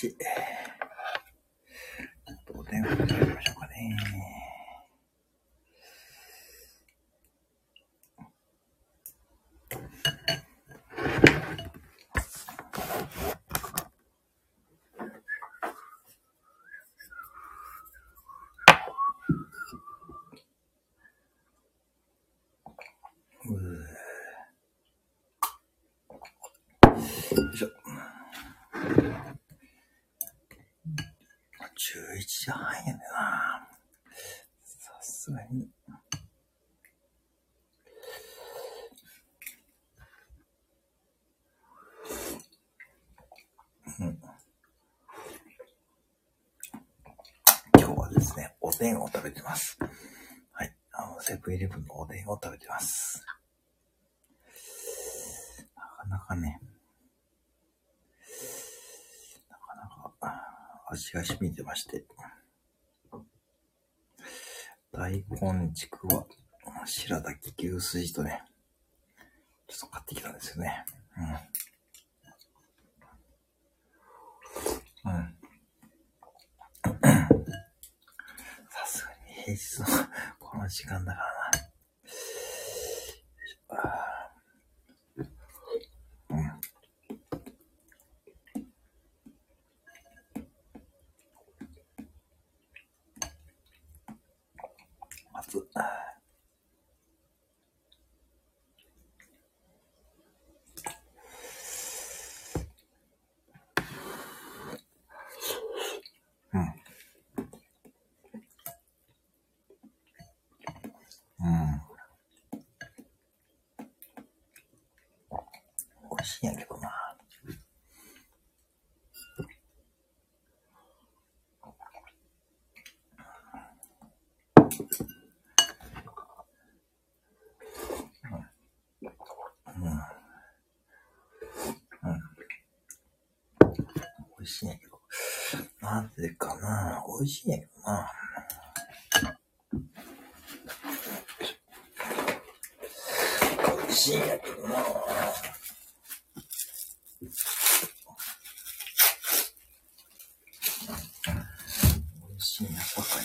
ちょっとお電話取りましょうかね。うーよいしょ。11時半やねんな。さすがに。うん。今日はですね、おでんを食べてます。はい。あの、セブンイレブンのおでんを食べてます。なかなかね、なかなか味が染みてまして。大根ちくわ、白滝牛すじとね、ちょっと買ってきたんですよね。うん。うん。さすがに平日のこの時間だからな。よいしょあーうん。まず、うん。うん。美味しいんやけどな。うん。うん。美味しいんやけど。なんでかな。美味しいんやけどな。美味しいんやけどな。美味しいんやさかい。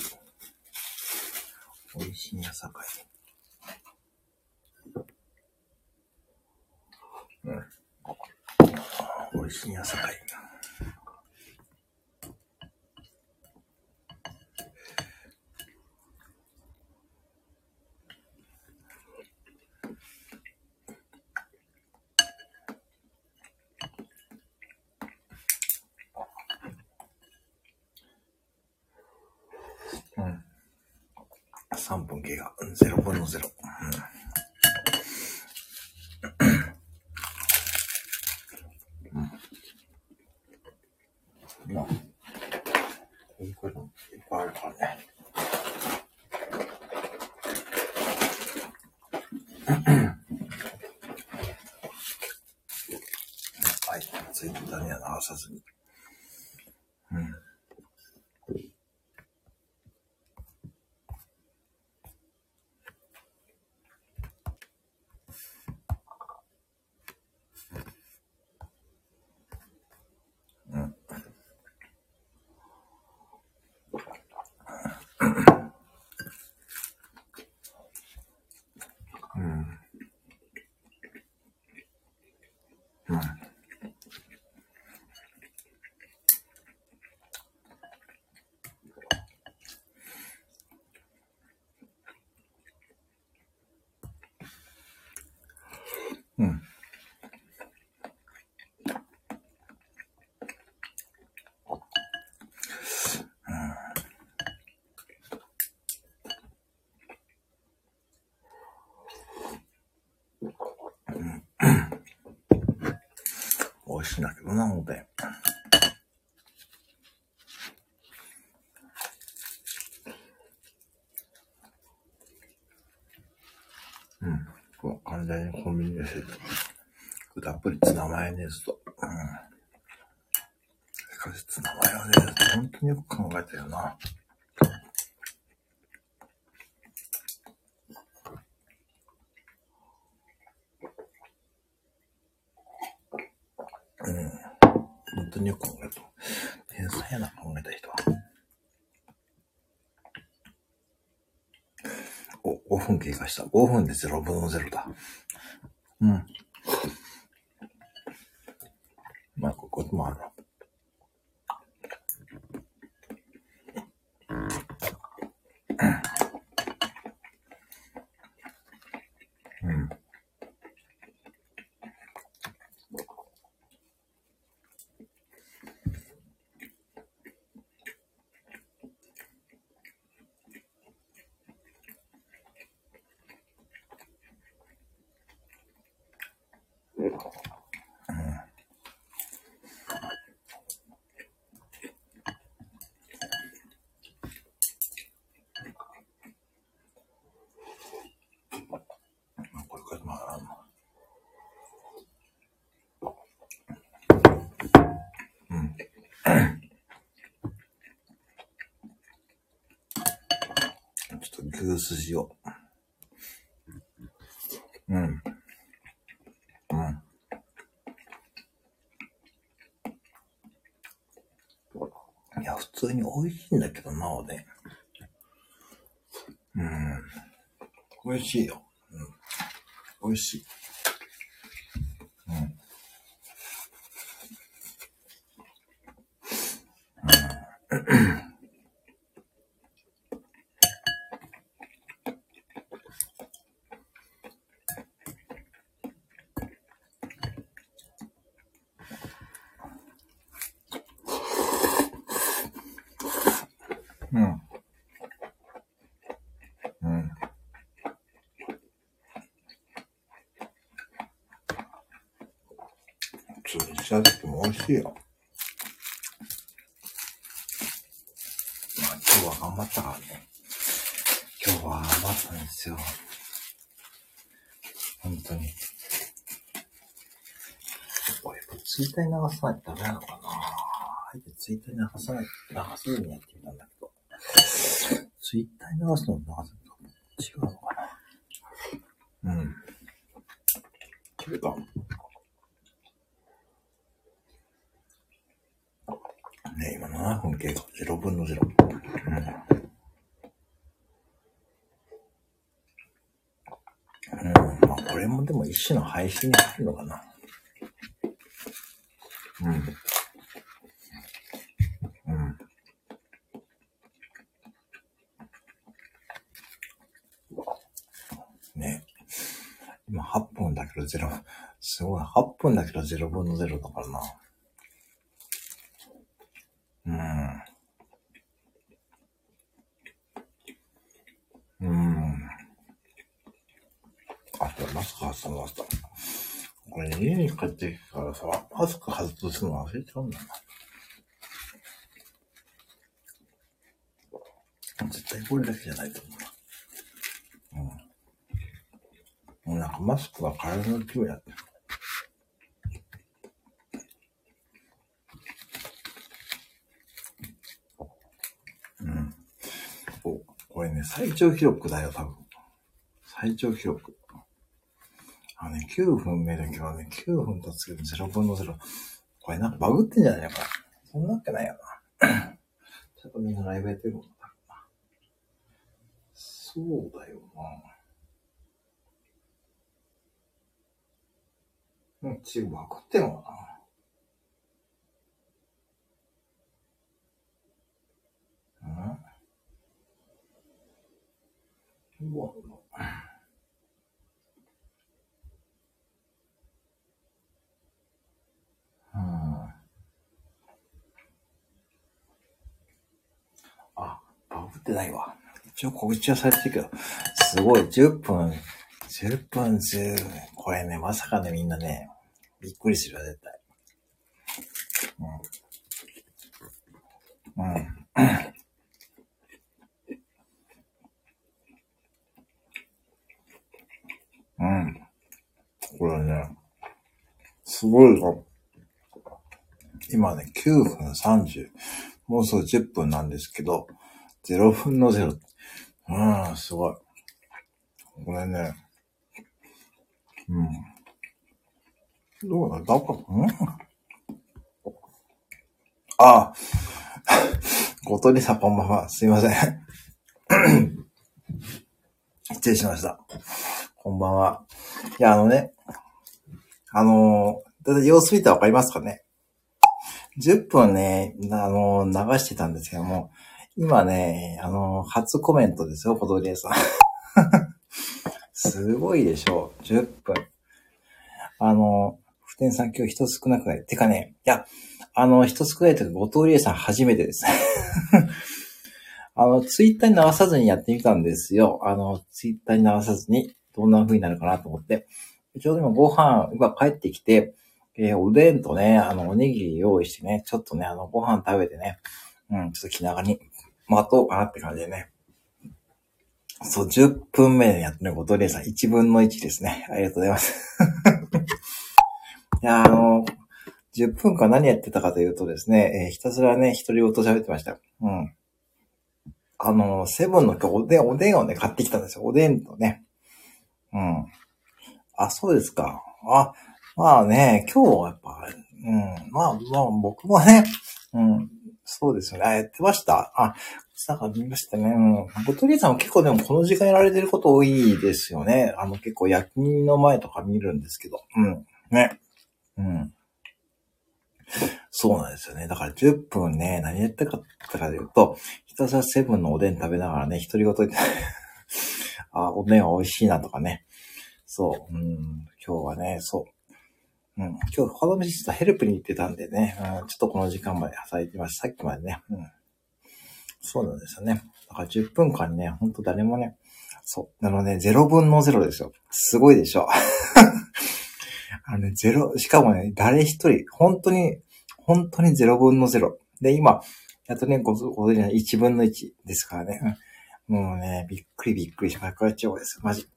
美味しいんやさかい。うん。美味しいんやさかい。うん。3分経過。0分の0。うん。うん。まあ、いいこともいっぱいあるからね。はい、ツイッターには流さずに。うん。美味しいんだけどな、おでん。うん。こう完全にコンビニでしてたっぷりツナマヨネーズと。うん。しかしツナマヨネーズって本当によく考えたよな。うん。本当によく考えた。天才やな、考えた人は。お、5分経過した。5分で0分の0だ。うん。まあ、ここもあるな。筋を。うん。うん。いや、普通に美味しいんだけどな、おでん。うん。美味しいよ。うん。美味しい。しいよ。まあ今日は頑張ったからね。今日は頑張ったんですよ。本当に。これ、ツイッターに流さないとダメなのかなあえてツイッターに流さない、流すようにやってみたんだけど。ツイッターに流すのも流すのと違うのかなうん。違うか。ね、今7分経過、0分の0。うん。うん、まあ、これもでも一種の配信に入るのかな。うん。うん。ね。今8分だけど0、すごい、8分だけど0分の0だからな。うん。うん。あとマスク外さました。これ、ね、家に帰ってきからさ、マスク外すの忘れちゃうんだな。絶対これだけじゃないと思うな。うん。もうなんかマスクは体の気分やってる。最長記録だよ、多分。最長記録。あのね、9分見るけどね、9分経つけど0分の0。これなんかバグってんじゃないかな。そんなわけないよな。ちょっとみんなライブやってるもんな。そうだよな。うん、チームバグってんのかな。うんうわ。うん。あ、バグってないわ。一応告知はされてるけど、すごい、10分、10分10、これね、まさかね、みんなね、びっくりするよ、絶対。うん。うん。うん。これね、すごいぞ。今ね、9分30、もうすぐ10分なんですけど、0分の0。うん、すごい。これね、うん。どうだだか、うんああ。ごとりさんこんばんは。すいません。失礼しました。こんばんは。いや、あのね、あのー、だいたい様子見てわかりますかね ?10 分ね、あのー、流してたんですけども、今ね、あのー、初コメントですよ、小鳥さん。すごいでしょう。10分。あの、普天さん今日人少なくない？てかね、いや、あの、人少ないというか、後藤理恵さん初めてです。あの、ツイッターに直さずにやってみたんですよ。あの、ツイッターに直さずに、どんな風になるかなと思って。ちょうど今ご飯、今帰ってきて、えー、おでんとね、あの、おにぎり用意してね、ちょっとね、あの、ご飯食べてね、うん、ちょっと気長に待とうかなって感じでね。そう、10分目でやってることでさん、1分の1ですね。ありがとうございます。いや、あの、10分間何やってたかというとですね、えー、ひたすらね、一人ごと喋ってました。うん。あの、セブンの今日おでん、おでんをね、買ってきたんですよ。おでんとね。うん。あ、そうですか。あ、まあね、今日はやっぱ、うん、まあ、まあ僕もね、うん、そうですよね。あ、やってましたあ、なんか見ましたね。うん。ボトリーさんも結構でもこの時間やられてること多いですよね。あの結構夜勤の前とか見るんですけど。うん。ね。うん。そうなんですよね。だから10分ね、何やったかったかというと、ひたすらセブンのおでん食べながらね、独り言言ってあ、おでん美味しいなとかね。そう。うん。今日はね、そう。うん。今日、他の店ちょっとヘルプに行ってたんでね、うん、ちょっとこの時間まで働いてました。さっきまでね。うん。そうなんですよね。だから10分間にね、ほんと誰もね、そう。あのね、0分の0ですよ。すごいでしょ。あのね、ゼロ、しかもね、誰一人、本当に、本当に0分の0。で、今、やっとね、ご、存知ない1分の1ですからね。もうね、びっくりびっくりした。これ超です。マジ。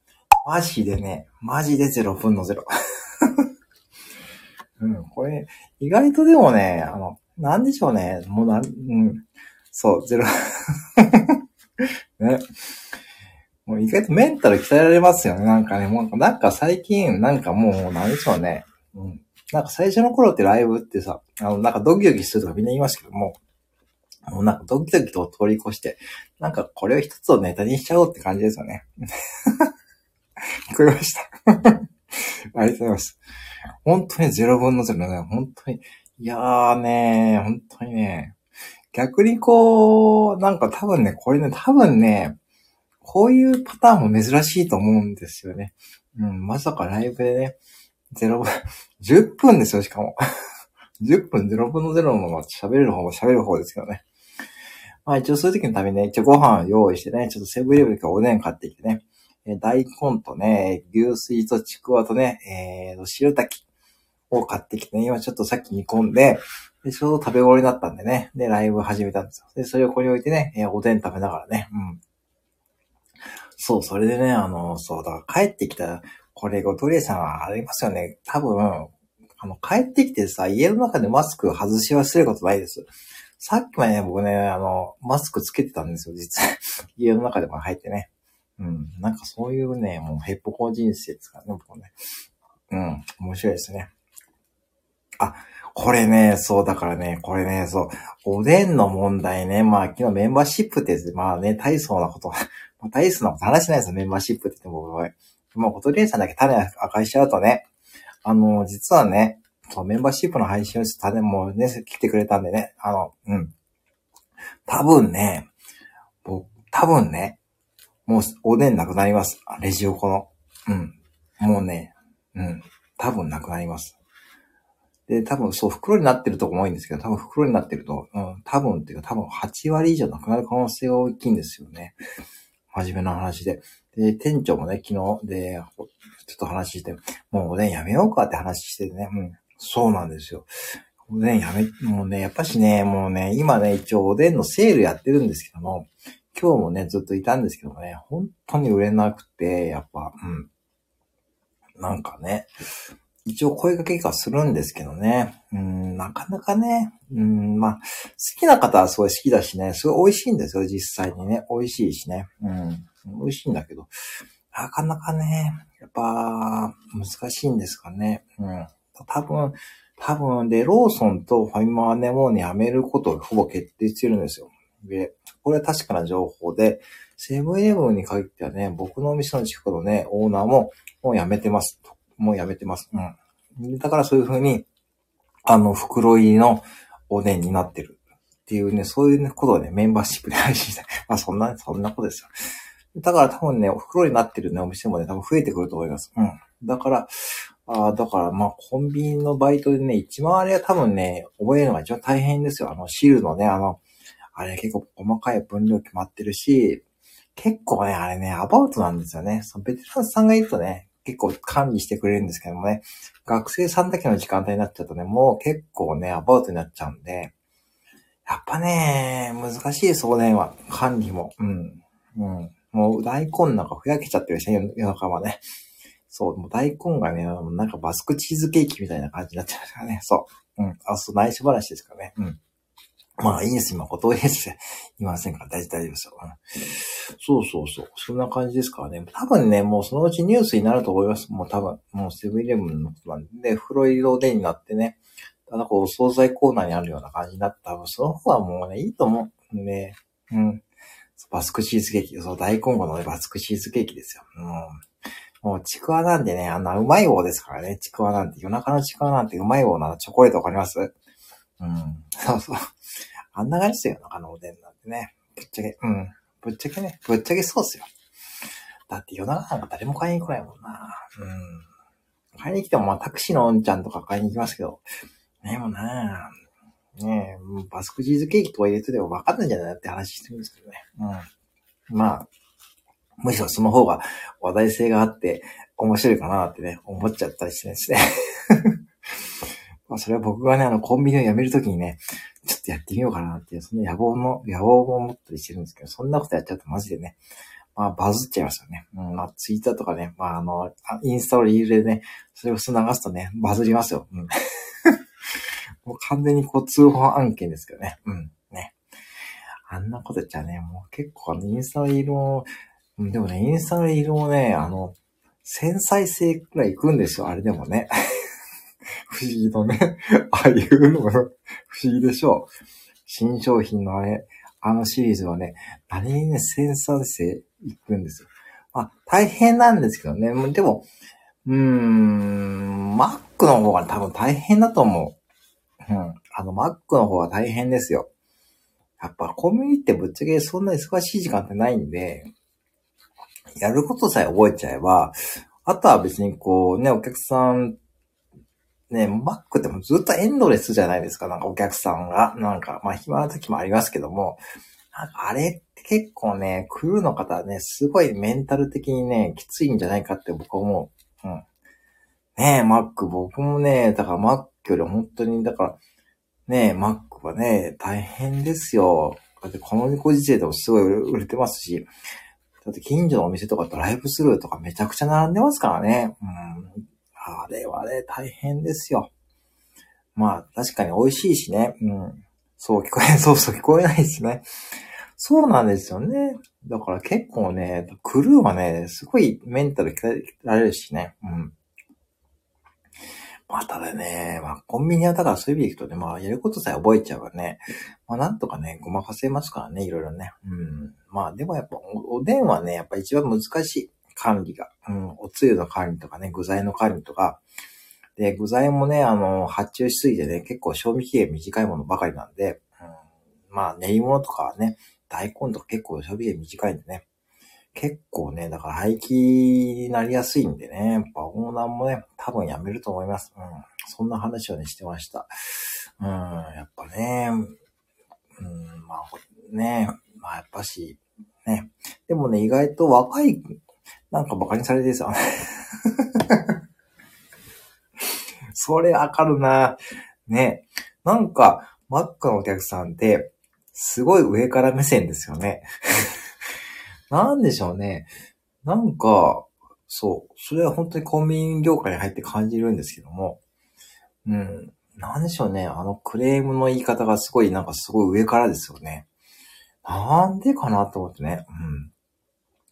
マジでね、マジで0分の0。うん、これ、意外とでもね、あの、なんでしょうね。もうなん、うん、そう、ゼロ。ね。もう意外とメンタル鍛えられますよね。なんかね、もうなんか最近、なんかもう、なんでしょうね。うん。なんか最初の頃ってライブってさ、あの、なんかドキドキするとかみんな言いますけども、もうなんかドキドキと通り越して、なんかこれを一つをネタにしちゃおうって感じですよね。聞こえました。ありがとうございます。本当に0分の0ね、本当に。いやーねー本当にね、逆にこう、なんか多分ね、これね、多分ね、こういうパターンも珍しいと思うんですよね。うん、まさかライブでね、0分、10分ですよ、しかも。10分0分の0のまま喋れる方も喋る方ですけどね。まあ一応そういう時のためにね、一応ご飯用意してね、ちょっとセブンイレブンかおでん買ってきてね、え大根とね、牛水とちくわとね、えー、白滝を買ってきてね、今ちょっとさっき煮込んで、で、ちょうど食べ終わりだったんでね、で、ライブ始めたんですよ。で、それをここに置いてね、えー、おでん食べながらね、うん。そう、それでね、あの、そう、だから帰ってきたら、これ、ごトレーさんはありますよね。多分、あの、帰ってきてさ、家の中でマスク外し忘れることないです。さっきまでね、僕ね、あの、マスクつけてたんですよ、実は。家の中でも入ってね。うん。なんかそういうね、もうヘッポコ人生ですからね、僕ね。うん。面白いですね。あ、これね、そうだからね、これね、そう、おでんの問題ね、まあ昨日メンバーシップって、まあね、大層なこと、まあ、大層なこと話してないですよ、メンバーシップって言っても僕は。まあ、ことりえさんだけ種明かしちゃうとね、あの、実はね、そう、メンバーシップの配信をして種もね、来てくれたんでね、あの、うん。多分ね、僕、多分ね、もうおでんなくなります。レジ横の。うん。もうね、うん。多分なくなります。で、多分そう、袋になってるとこも多いんですけど、多分袋になってると、うん、多分っていうか多分8割以上なくなる可能性が大きいんですよね。真面目な話で。で、店長もね、昨日で、ちょっと話して、もうおでんやめようかって話しててね、うん。そうなんですよ。おでんやめ、もうね、やっぱしね、もうね、今ね、一応おでんのセールやってるんですけども、今日もね、ずっといたんですけどもね、本当に売れなくて、やっぱ、うん。なんかね、一応声掛けはするんですけどね。うん、なかなかね、うん、まあ、好きな方はすごい好きだしね、すごい美味しいんですよ、実際にね。美味しいしね。うん、美味しいんだけど、なかなかね、やっぱ、難しいんですかね。うん。多分、多分、で、ローソンとファミマはね、もうね、やめることをほぼ決定してるんですよ。で、これは確かな情報で、セブンイレブンに限ってはね、僕のお店の近くのね、オーナーも、もうやめてます。もうやめてます。うん。だからそういう風に、あの、袋入りのおでんになってるっていうね、そういうことをね、メンバーシップで配信した。まあそんな、そんなことですよ。だから多分ね、お袋になってるね、お店もね、多分増えてくると思います。うん。だから、ああだから、まあ、コンビニのバイトでね、一番あれは多分ね、覚えるのが一番大変ですよ。あの、シールのね、あの、あれ結構細かい分量決まってるし、結構ね、あれね、アバウトなんですよね。そのベテランさんがいるとね、結構管理してくれるんですけどもね、学生さんだけの時間帯になっちゃうとね、もう結構ね、アバウトになっちゃうんで、やっぱね、難しい送電は、管理も。うん。うん。もう大根なんかふやけちゃってるしね、夜中はね。そう、もう大根がね、なんかバスクチーズケーキみたいな感じになっちゃうからね。そう。うん。あ、そう、内緒話ですからね。うん。まあいいです、今、こと 言いませんから、大丈夫ですよ、うん。そうそうそう。そんな感じですからね。多分ね、もうそのうちニュースになると思います。もう多分、もうセブンイレブンのことなんで、フロイドデになってね、ただこう、お惣菜コーナーにあるような感じになったら、多分その方はもうね、いいと思うんで、うん。バスクチーズケーキ、そう、大根後の、ね、バスクチーズケーキですよ。うん。もう、ちくわなんでね、あんなうまい棒ですからね、ちくわなんて、夜中のちくわなんてうまい棒なチョコレートわかります？うん。そうそう。あんな感じですよ、夜中のおでんなんてね。ぶっちゃけ、うん。ぶっちゃけね、ぶっちゃけそうっすよ。だって夜中なんか誰も買いに来ないもんな。うん。買いに来ても、まあタクシーのおんちゃんとか買いに行きますけど、でもなねえ、バスクチーズケーキとか入れてても分かんないんじゃない？って話してるんですけどね。うん。まあ、むしろその方が話題性があって面白いかなってね、思っちゃったりしてですね。まあそれは僕がね、あの、コンビニを辞めるときにね、ちょっとやってみようかなっていう、その野望の、野望も持ったりしてるんですけど、そんなことやっちゃうとマジでね、まあバズっちゃいますよね。うん、まあツイッターとかね、まああの、インスタをリールでね、それを流すとね、バズりますよ。うん。もう完全にこう通報案件ですけどね。うん。ね。あんなこと言っちゃね、もう結構あの、インスタのリールも、でもね、インスタのリールもね、あの、繊細性くらい行くんですよ、あれでもね。不思議とね。ああいうのが 不思議でしょう。新商品のあれ、あのシリーズはね、何にね、繊細性いくんですよ。まあ、大変なんですけどね。でも、うーん、Mac の方が多分大変だと思う。うん。あの、Mac の方が大変ですよ。やっぱコンビニティってぶっちゃけそんな忙しい時間ってないんで、やることさえ覚えちゃえば、あとは別にこうね、お客さんね、マックってもずっとエンドレスじゃないですか、なんかお客さんが。なんか、まあ暇な時もありますけども、なんかあれって結構ね、クルーの方はね、すごいメンタル的にね、きついんじゃないかって僕は思う。うん。ねえ、マック、僕もね、だからマックより本当に、だから、ねえ、マックはね、大変ですよ。だってこのご時世でもすごい売れてますし、だって近所のお店とかドライブスルーとかめちゃくちゃ並んでますからね。うん。あれはね、大変ですよ。まあ、確かに美味しいしね。うん。そう聞こえ、そうそう聞こえないですね。そうなんですよね。だから結構ね、クルーはね、すごいメンタル鍛えられるしね。うん。まあ、ただね、まあ、コンビニはだからそういう意味でいくとね、まあ、やることさえ覚えちゃえばね、まあ、なんとかね、ごまかせますからね、いろいろね。うん。まあ、でもやっぱお、おでんはね、やっぱ一番難しい。管理が、うん、おつゆの管理とかね、具材の管理とか、で、具材もね、あの、発注しすぎてね、結構賞味期限短いものばかりなんで、うん、まあ、練り物とかはね、大根とか結構賞味期限短いんでね、結構ね、だから廃棄になりやすいんでね、やっぱオーナーもね、多分やめると思います。うん。そんな話をね、してました。うん、やっぱね、うん、まあ、ね、まあやっぱし、ね。でもね、意外と若いなんか馬鹿にされてさ。それわかるな。ね。なんか、マックのお客さんって、すごい上から目線ですよね。なんでしょうね。なんか、そう。それは本当にコンビニ業界に入って感じるんですけども。うん。なんでしょうね。あのクレームの言い方がすごい、なんかすごい上からですよね。なんでかなと思ってね。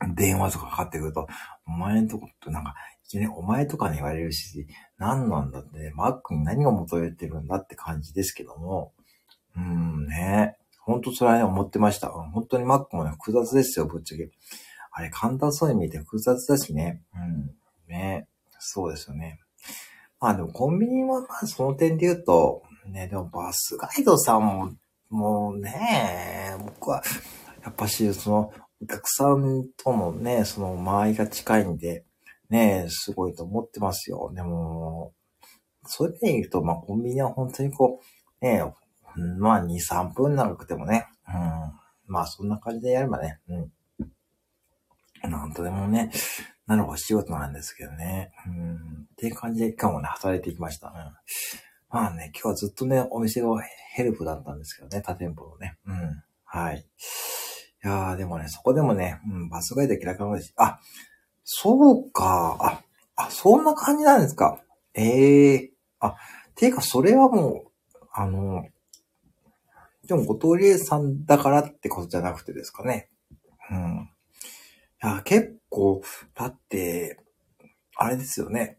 うん。電話とかかかってくると、お前んとこってなんか、ね、お前とかに言われるし、何なんだってね、マックに何を求めてるんだって感じですけども、うーんね、本当それはね、思ってました。本当にマックもね、複雑ですよ、ぶっちゃけ。あれ、簡単そうに見えて複雑だしね。うん。ね。そうですよね。まあでもコンビニはまあその点で言うと、ね、でもバスガイドさんも、もうね、僕は、やっぱし、その、お客さんとのね、その間合いが近いんで、ね、すごいと思ってますよ。でも、そういう意味で言うと、まあコンビニは本当にこう、ね、まあ2、3分長くてもね、うん、まあそんな感じでやればね、うん。なんとでもね、なるお仕事なんですけどね。うん。っていう感じで今日もね、働いていきました。うん。まあね、今日はずっとね、お店がヘルプだったんですけどね、他店舗のね。うん。はい。いやー、でもね、そこでもね、うん、バスガイド嫌いかもですあ、そうか。あ、あ、そんな感じなんですか。ええー、あ、ていうか、それはもう、あの、でも、ご藤理恵さんだからってことじゃなくてですかね。うん。いや、結構、だって、あれですよね。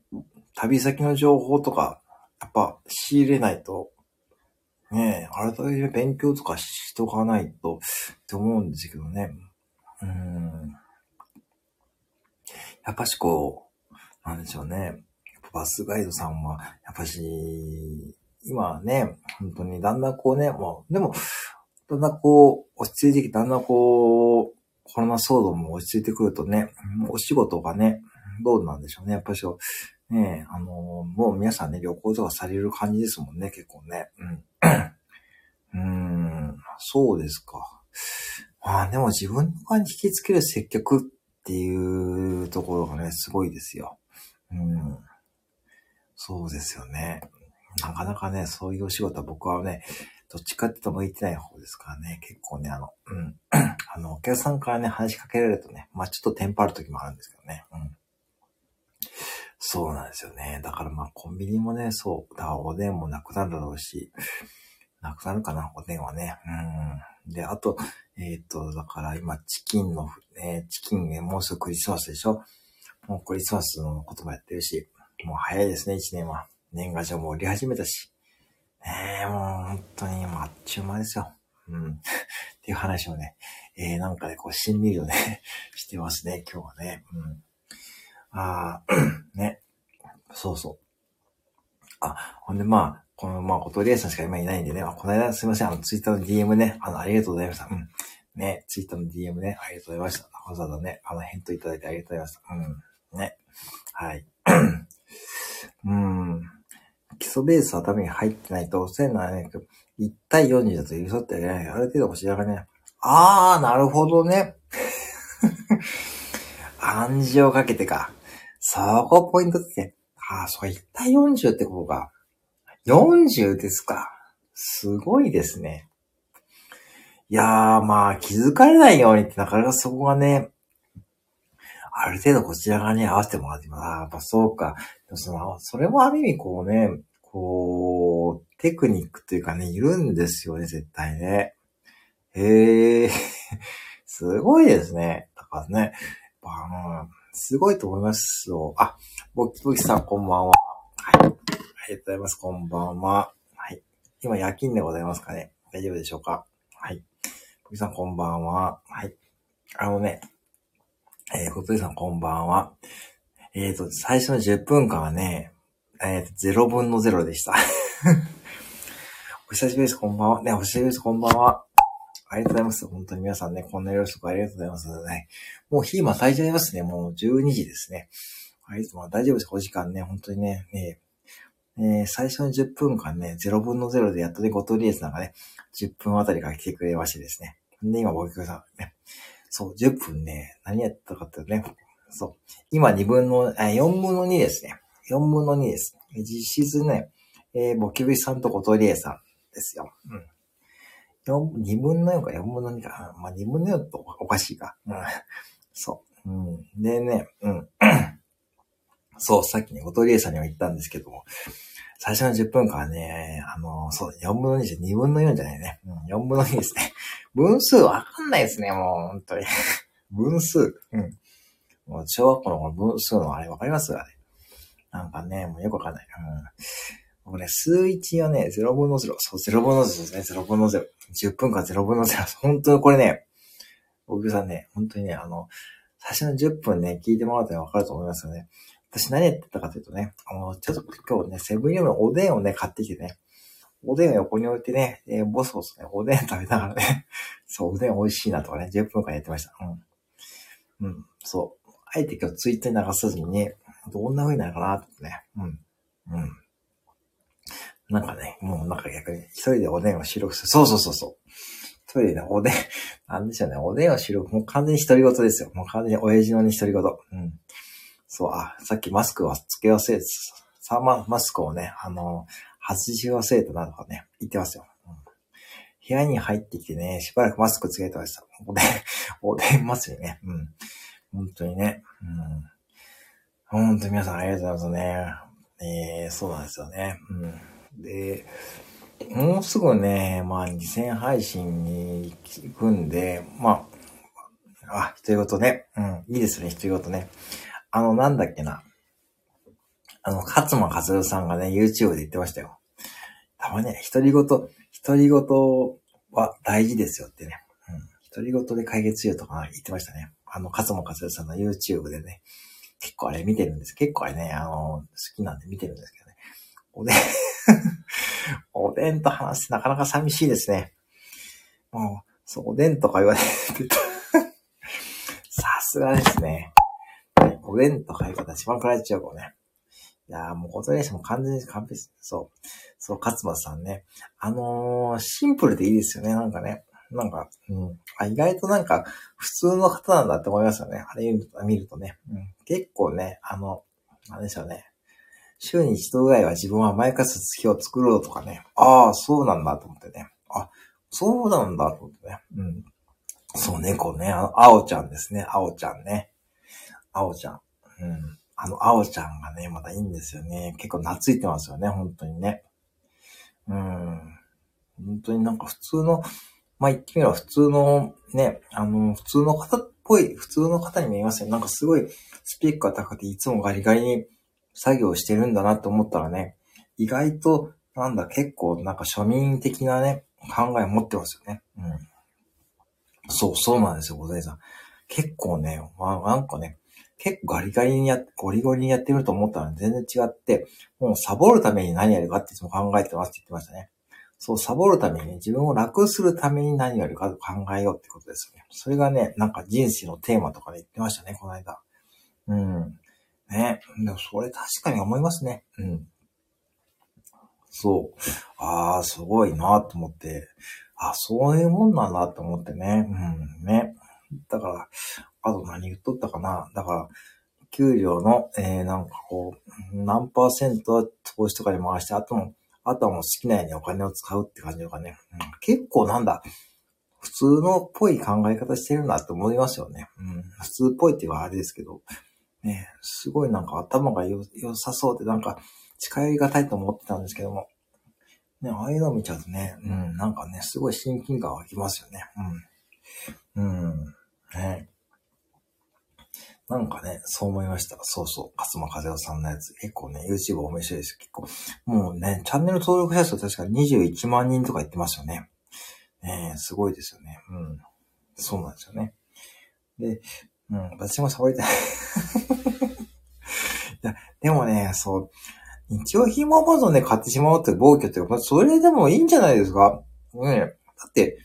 旅先の情報とか、やっぱ仕入れないと、ねえ、改めて勉強とかしとかないとって思うんですけどね。うん。やっぱしこう、なんでしょうね。バスガイドさんは、やっぱし、今はね、本当にだんだんこうね、もう、でも、だんだんこう、落ち着いてきて、だんだんこう、コロナ騒動も落ち着いてくるとね、お仕事がね、どうなんでしょうね。やっぱりそう、ね、あのもう皆さんね、旅行とかされる感じですもんね、結構ね。うん。うん、そうですか。まあでも自分の側に引きつける接客っていうところがね、すごいですよ。うん。そうですよね。なかなかね、そういうお仕事は僕はね、どっちかって言うと向いてない方ですからね、結構ね、あの、うん。あの、お客さんからね、話しかけられるとね、まあちょっとテンパる時もあるんですけどね。うん。そうなんですよね。だからまあコンビニもね、そう。だからおでんもなくなるだろうし、なくなるかな、おでんはね。うん。で、あと、えっ、と、だから今、チキンの、えー、チキンね、もうすぐクリスマスでしょ？もうクリスマスのこともやってるし、もう早いですね、一年は。年賀状も売り始めたし。ねえ、もう本当に、あっちゅう間ですよ。うん。っていう話をね、えー、なんかね、こう、しんみりとね、してますね、今日はね。うん。ああ、ね。そうそう。あ、ほんでまあ、この、まあ、ことりえさんしか今いないんでね、あこの間すいません、あの、ツイッターの DM ね、あの、ありがとうございました。うん。ね、ツイッターの DM ね、ありがとうございました。わざわざね、あの、返答いただいてありがとうございました。うん。ね。はい。うん。基礎ベースは頭に入ってないと、そういうのはね、1対40だと許さってあげない。ある程度こちらがね、あー、なるほどね。暗示をかけてか。そこポイントって。ああ、そう、1対40ってことか。40ですか。すごいですね。いやー、まあ、気づかれないようにってなかなかそこがね、ある程度こちら側に合わせてもらってます。ああ、やっぱそうか。その、それもある意味こうね、こう、テクニックというかね、いるんですよね、絶対ね。へえ、すごいですね。だからね、あの、すごいと思いますよ。あ、ぼきぼきさんこんばんは。はい。ありがとうございます。こんばんは。はい。今夜勤でございますかね。大丈夫でしょうか？はい。ぼきさんこんばんは。はい。あのね、えー、ことりさんこんばんは。えっ、ー、と、最初の10分間はね、えっ、ー、と、0分の0でした。お久しぶりです、こんばんは。ね、お久しぶりです、こんばんは。ありがとうございます。本当に皆さんね、こんなよろしくありがとうございます。ね、もう日今咲いちゃいますね。もう12時ですね。はい、まあ大丈夫です。お時間ね、本当にね、ねえー、最初の10分間ね、0分の0でやっとね、ごとりえずなんかね、10分あたりから来てくれましてですね。で、今、僕さんね、そう、10分ね、何やったかってね、そう、今2分の、あ4分の2ですね。4分の2です。実質ね、えー、ボキブリさんと小鳥エさんですよ。うん。4、2分の4か4分の2か。まあ、2分の4とおかしいか。うん。そう。うん。でね、うん。そう、さっきね、小鳥エさんにも言ったんですけども、最初の10分間ね、あの、そう、4分の2じゃ2分の4じゃないね。うん、4分の2ですね。分数わかんないですね、もう、本当に。分数。うん。もう、小学校の分数のあれわかります？あれ。なんかね、もうよくわかんない。うん。僕ね、数1はね、0分の0。そう、0分の0ですね。0分の0。10分間0分の0。本当にこれね、僕さんね、本当にね、あの、最初の10分ね、聞いてもらうとわかると思いますよね。私何やってたかというとね、あの、ちょっと今日ね、セブンイレブンおでんをね、買ってきてね、おでんを横に置いてね、えー、ボソボソね、おでん食べながらね、そう、おでん美味しいなとかね、10分間やってました。うん。うん、そう。あえて今日ツイッターに流さずにね、どんな風になるかなってね、うん。うん。なんかね、もうなんか逆に一人でおでんを収録する。そうそうそうそう。一人で、おでん、なんでしょうね、おでんを収録、もう完全に独り言ですよ。もう完全に親父のに独り言。うん。そう、あ、さっきマスクはつけ忘れて、サーママスクをね、あの、外し忘れたなとかね、言ってますよ。うん、部屋に入ってきてね、しばらくマスクつけてました。おでん、おでんますよね。うん。本当にね。うん。本当に皆さんありがとうございますね。えー、そうなんですよね。うん。で、もうすぐね、まあ、2000配信に行くんで、まあ、あ、一言ね。うん、いいですね、一言ね。あの、なんだっけな。あの、勝間和代さんがね、YouTube で言ってましたよ。たまにね、独り言、独り言は大事ですよってね。うん。独り言で解決しようとか言ってましたね。あの、勝間和代さんの YouTube でね。結構あれ見てるんです。結構あれね、あの、好きなんで見てるんですけどね。おでん おでんと話してなかなか寂しいですね。もう、そう、おでんとか言われてた。さすがですね。おでんとか言う方一番食られちゃうかもね。いやーもうことにしても完全に完璧。そう。そう、勝間さんね。あのー、シンプルでいいですよね、なんかね。なんか、うん。あ、意外となんか、普通の方なんだって思いますよね。あれ見るとね。うん。結構ね、あの、なんでしょうね。週に一度ぐらいは自分は前かす月を作ろうとかね。ああ、そうなんだと思ってね。あ、そうなんだと思ってね。うん。そう、猫ね。あの、青ちゃんですね。青ちゃんね。青ちゃん。うん。あの、青ちゃんがね、またいいんですよね。結構懐いてますよね、本当にね。うん。本当になんか普通の、まあ、言ってみれば普通のね、あの、普通の方っぽい、普通の方に見えますよ。なんかすごいスピーカー高くていつもガリガリに作業してるんだなって思ったらね、意外と、なんだ、結構なんか庶民的なね、考えを持ってますよね。うん。そう、そうなんですよ、ございさん。結構ね、まあ、なんかね、結構ガリガリにや、ゴリゴリにやってると思ったら全然違って、もうサボるために何やるかっていつも考えてますって言ってましたね。そう、サボるためにね、自分を楽するために何やるかと考えようってことですよね。それがね、なんか人生のテーマとかで言ってましたね、この間。うん。ね。でもそれ確かに思いますね。うん。そう。ああ、すごいなと思って。あそういうもんなんだと思ってね。うん、ね。だから、あと何言っとったかな。だから、給料の、えー、なんかこう、何パーセントは投資とかに回して、あとも、あとはもう好きなようにお金を使うって感じのかね。うん、結構なんだ、普通のっぽい考え方してるなって思いますよね。うん、普通っぽいっていうのはあれですけど、ね、すごいなんか頭が良さそうで、なんか近寄りがたいと思ってたんですけども、ね、ああいうのを見ちゃうとね、うん、なんかね、すごい親近感湧きますよね。うん。うん。ね。なんかね、そう思いました。そうそう。勝間和代さんのやつ。結構ね、YouTube 面白いです。結構。もうね、チャンネル登録者数確か21万人とか言ってますよね。ねすごいですよね。うん。そうなんですよね。で、うん、私も触りたい。いや、でもね、そう、日用品もアマゾンで買ってしまうって暴挙っていうか、それでもいいんじゃないですか。ねだって、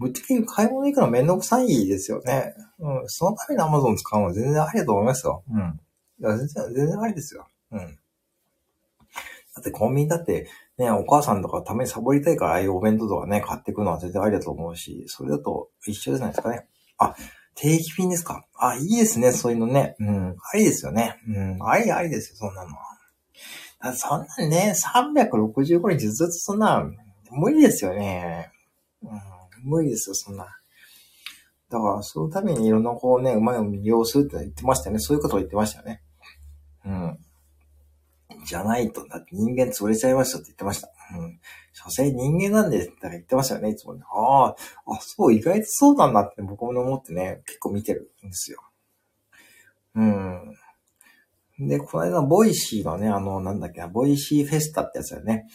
ぶっちゃけ買い物行くのめんどくさいですよね。うん。そのために Amazon 使うのは全然ありだと思いますよ。うん。いや、全然、全然ありですよ。うん。だってコンビニだって、ね、お母さんとかためにサボりたいからああいうお弁当とかね、買っていくのは全然ありだと思うし、それだと一緒じゃないですかね。あ、定期便ですかあ、いいですね、そういうのね。うん。ありですよね。うん。ありありですよ、そんなのは。そんなね、365日ずっとそんな、無理ですよね。うん。無理ですよ、そんな。だから、そのためにいろんなこうね、馬を魅了するって言ってましたよね。そういうことを言ってましたよね。うん。じゃないと、だって人間潰れちゃいましたって言ってました。うん。所詮人間なんでって言ってましたよね、いつもね。ああ、あ、そう、意外とそうなんだって僕も思ってね、結構見てるんですよ。うん。で、この間、 Voicy のね、あの、なんだっけな、 Voicy フェスタってやつだよね。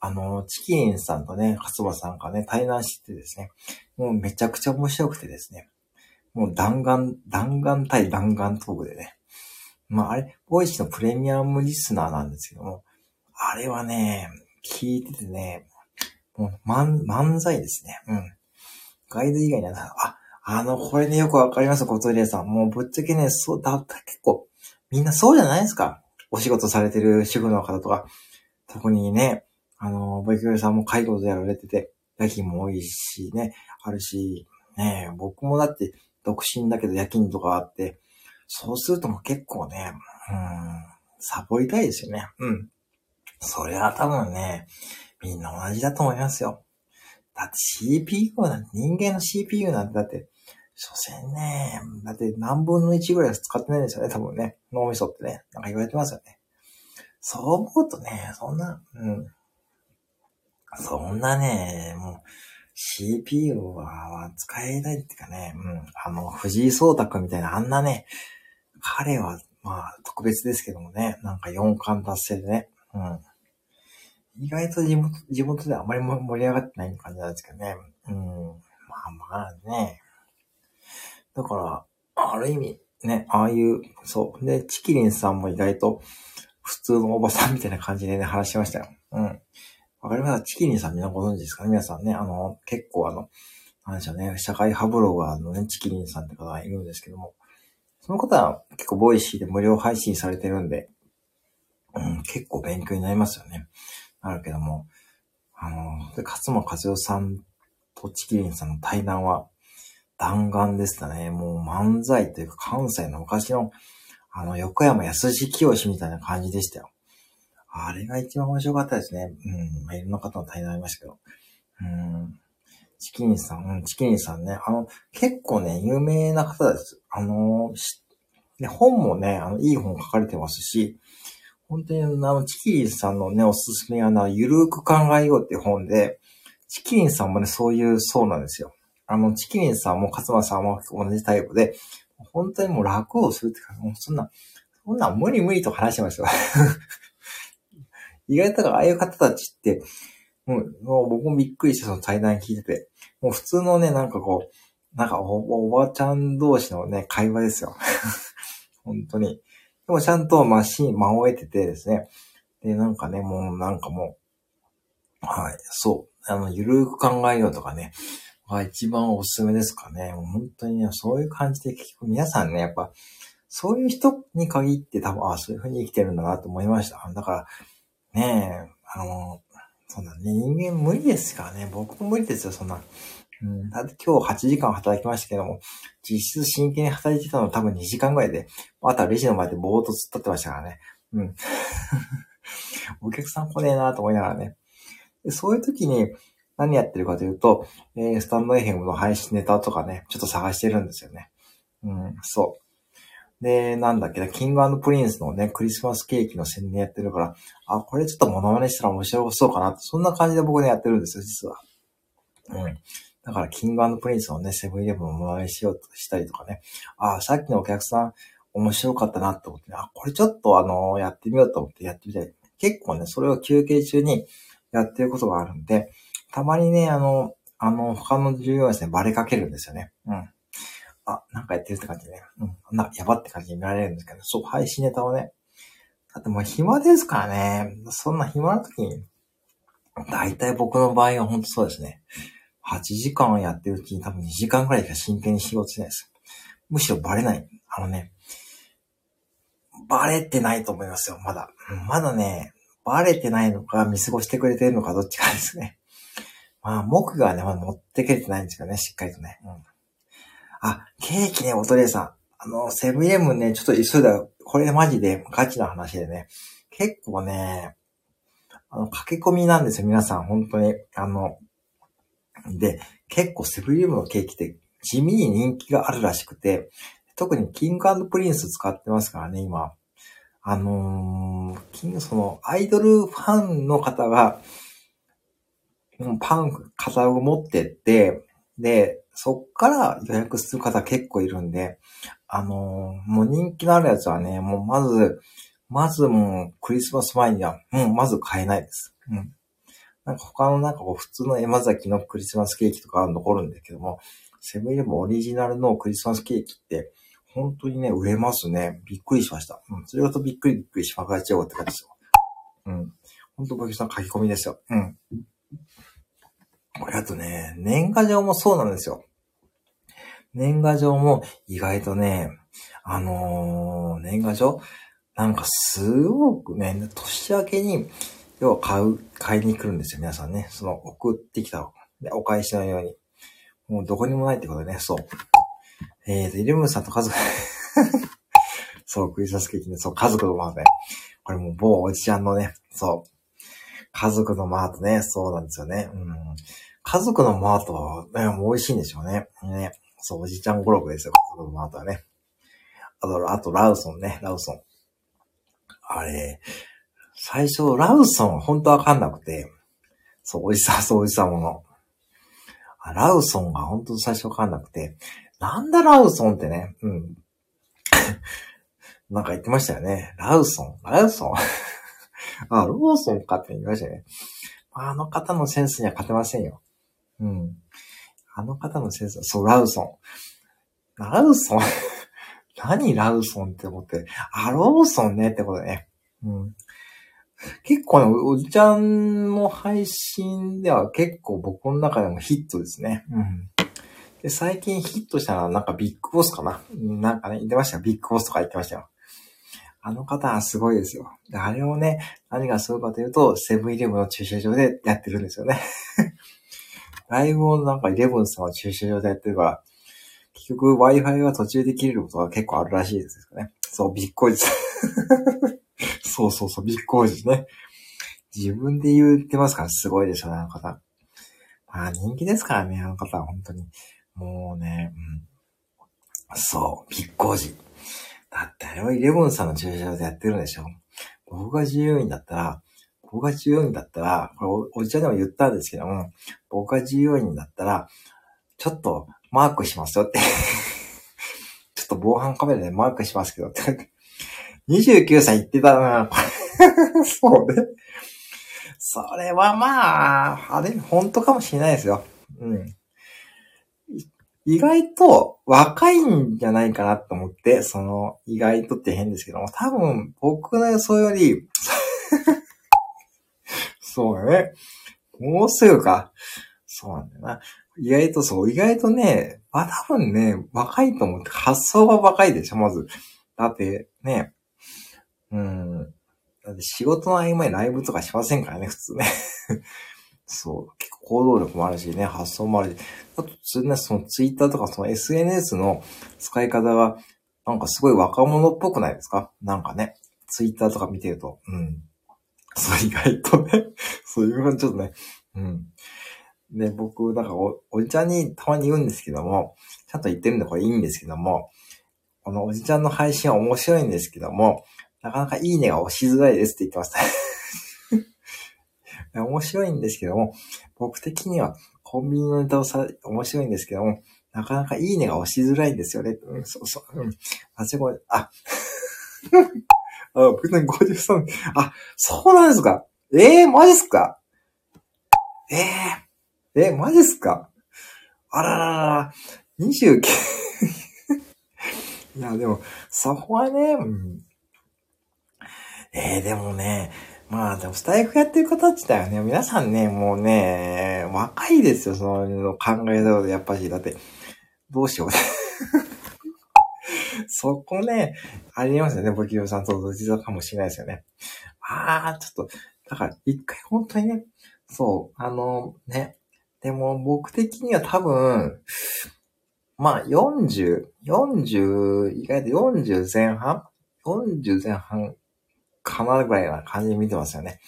あの、ちきりんさんとね、勝間さんがね、対談してですね、もうめちゃくちゃ面白くてですね、もう弾丸、弾丸対弾丸トークでね。まあ、あれ、 Voicy のプレミアムリスナーなんですけども、あれはね、聞いててね、もう漫、漫才ですね。うん。ガイド以外には、あ、あの、これね、よくわかります、コトリエさん。もうぶっちゃけね、そう、だった結構、みんなそうじゃないですか。お仕事されてる主婦の方とか。特にね、あの、ボイキョリさんも介護でやられてて、夜勤も多いしね、あるし、ね、僕もだって独身だけど夜勤とかあって、そうするとも結構ね、うん、サボりたいですよね。うん。それは多分ね、みんな同じだと思いますよ。だって CPU なんて、人間の CPU なんてだって、所詮ね、だって何分の1ぐらい使ってないんですよね、多分ね。脳みそってね。なんか言われてますよね。そう思うとね、そんな、うん。そんなね、もう、CPU は使えないっていうかね、うん。あの、藤井聡太くんみたいなあんなね、彼は、まあ、特別ですけどもね、なんか4冠達成でね、うん。意外と地元、地元であまり盛り上がってない感じなんですけどね。うん。まあまあね。だから、ある意味、ね、ああいう、そう。で、チキリンさんも意外と普通のおばさんみたいな感じでね、話しましたよ。うん。わかりますチキリンさんみんなご存知ですか？皆さんね、あの、結構あの、なんでしょうね、社会派ブロガーのね、ちきりんさんって方がいるんですけども、その方は結構 Voicy で無料配信されてるんで、うん、結構勉強になりますよね。あるけども、あの、で、勝間和代さんとちきりんさんの対談は弾丸でしたね。もう漫才というか関西の昔の、あの、横山やすしきよしみたいな感じでしたよ。あれが一番面白かったですね。うん。まあ、いろんな方の対談ありましたけど。うん。チキンさん、うん、チキンさんね。あの、結構ね、有名な方です。あの、しね、本もね、あの、いい本書かれてますし、本当にあの、チキンさんのね、おすすめはな、ゆるーく考えようっていう本で、チキンさんもね、そういう、そうなんですよ。あの、チキンさんも勝間さんも同じタイプで、本当にもう楽をするってか、もうそんな、そんな無理無理と話してますよ。意外とああいう方たちって、もう、もう僕もびっくりしてその対談聞いてて、もう普通のね、なんかこう、なんかおおばちゃん同士のね、会話ですよ。本当に。でもちゃんとマシン、間を得ててですね。で、なんかね、もうなんかもう、はい、そう。あの、ゆるく考えようとかね、が一番おすすめですかね。もう本当にね、そういう感じで聞く。皆さんね、やっぱ、そういう人に限って多分、ああ、そういう風に生きてるんだなと思いました。だから、ねえ、あの、そんなね、人間無理ですからね。僕も無理ですよ、そんな。うん、だって今日8時間働きましたけども、実質真剣に働いてたの多分2時間ぐらいで、あとはレジの前でぼーっと突っ立ってましたからね。うん。お客さん来ねえなと思いながらね。でそういう時に何やってるかというと、えー、スタンドエヘムの配信ネタとかね、ちょっと探してるんですよね。うん、そう。で、なんだっけな、キングプリンスのね、クリスマスケーキの宣伝やってるから、あ、これちょっとモノマネしたら面白そうかな、そんな感じで僕ね、やってるんですよ、実は。うん。だから、キングプリンスのね、セブンイレブンを真似しようとしたりとかね。あ、さっきのお客さん、面白かったなって思って、ね、あ、これちょっとあの、やってみようと思ってやってみたい。結構ね、それを休憩中にやってることがあるんで、たまにね、あの、あの、他の従業員ですね、バレかけるんですよね。うん。あ、なんかやってるって感じでね。うん。なんか、やばって感じに見られるんですけど、そう、配信ネタをね。だってもう暇ですからね。そんな暇な時に、大体僕の場合は本当そうですね。8時間やってるうちに多分2時間くらいしか真剣に仕事しないです。むしろバレない。あのね、バレてないと思いますよ、まだ。まだね、バレてないのか見過ごしてくれてるのかどっちかですね。まあ、気がね、まだ持ってけれてないんですよね、しっかりとね。うん。あ、ケーキね、おとりさん。あの、セブンイレブンね、ちょっと急いだ。これマジでガチな話でね。結構ね、あの、駆け込みなんですよ、皆さん、本当に。あの、で、結構セブンイレブンのケーキって地味に人気があるらしくて、特にキングプリンス使ってますからね、今。あのー、キング、その、アイドルファンの方が、パン、型を持ってって、で、そっから予約する方結構いるんで、あのーもう人気のあるやつはね、もうまず、まずもうクリスマス前には、もうまず買えないです。うん。なんか他のなんかこう普通の山崎のクリスマスケーキとかは残るんだけども、セブンイレブンオリジナルのクリスマスケーキって、本当にね、売れますね。びっくりしました。うん。それごとびっくりびっくりしまくられちゃおうって感じですよ。うん。本当、ボキさん書き込みですよ。うん。これあとね、年賀状もそうなんですよ。年賀状も意外とね、あのー年賀状なんかすごくね、年明けに、要は買う、買いに来るんですよ、皆さんね。その送ってきた、でお返しのように。もうどこにもないってことでね、そう。えーと、イレブンさんと家族、そう、クリスマスケーキね、そう、家族のマートね。これもう某おじちゃんのね、そう。家族のマートね、そうなんですよね。うん。家族のマートは、ね、美味しいんでしょうね。ね。そう、おじちゃん語録ですよ、家族のマートはね。あと、あと、ラウソンね、ラウソン。あれ、最初、ラウソン本当わかんなくて、そう、おじさ、そう、おじさもの。あラウソンが本当最初わかんなくて、なんだラウソンってね、うん。なんか言ってましたよね。ラウソン、ラウソン？あ、ローソンかって言いましたね。あの方のセンスには勝てませんよ。うん。あの方のセンス、そう、ラウソン。ラウソン？何ラウソンって思って、あ、ローソンねってことね。うん。結構ね、おじちゃんの配信では結構僕の中でもヒットですね。うん。で、最近ヒットしたのはなんかビッグボスかな。なんかね、言ってましたよ。ビッグボスとか言ってましたよ。あの方はすごいですよ。で、あれをね、何がすごいかというと、セブンイレブンの駐車場でやってるんですよね。ライブをなんかイレブンさんは駐車場でやってるから、結局 Wi-Fi が途中で切れることが結構あるらしいですよね。そう、ビッグコジ。そうそうそう、ビッグコジね。自分で言ってますから、すごいですよね、あの方。まあ、人気ですからね、あの方は本当に。もうね、うん。そう、ビッグコジ。だってあれはイレブンさんの駐車場でやってるんでしょ。僕が従業員だったら、僕が従業員だったら、これおじちゃんでも言ったんですけども、僕が従業員だったら、ちょっとマークしますよって。ちょっと防犯カメラでマークしますけどって。29歳言ってたな。そうね。それはまあ、あれ、本当かもしれないですよ。うん。意外と若いんじゃないかなと思って、その、意外とって変ですけども、多分僕の予想より、そうだね。もうすぐか。そうなんだよな。意外とそう、意外とね、まあ多分ね、若いと思って、発想が若いでしょ、まず。だって、ね、うん。だって仕事の合間にライブとかしませんからね、普通ね。そう。結構行動力もあるしね、発想もあるし。あと、普通ね、そのツイッターとかその SNS の使い方が、なんかすごい若者っぽくないですか？なんかね。ツイッターとか見てると。うん。そう、意外とね。そういう感じちょっとね。うん。で、僕、なんかお、おじちゃんにたまに言うんですけども、ちゃんと言ってるんでこれいいんですけども、このおじちゃんの配信は面白いんですけども、なかなかいいねが押しづらいですって言ってました。面白いんですけども、僕的にはコンビニのネタをさ、面白いんですけども、なかなかいいねが押しづらいんですよね。うん、そうそう。うん。間違え、あ、あ、僕の53、あ、そうなんですか？ええー、マジっすか？ええー、え、マジっすか？あらららら、29 いや、でも、そこはね、うん、えー、でもね、まあ、でも、スタイフやってる方自体はね、皆さんね、もうね、若いですよ、その考え方で、やっぱし、だって、どうしよう。そこね、ありますよね、ボキオさんと同時だかもしれないですよね。ああ、ちょっと、だから、一回本当にね、そう、あの、ね、でも僕的には多分、まあ、40、40、意外と40前半 ?40 前半かなぐらいな感じで見てますよね。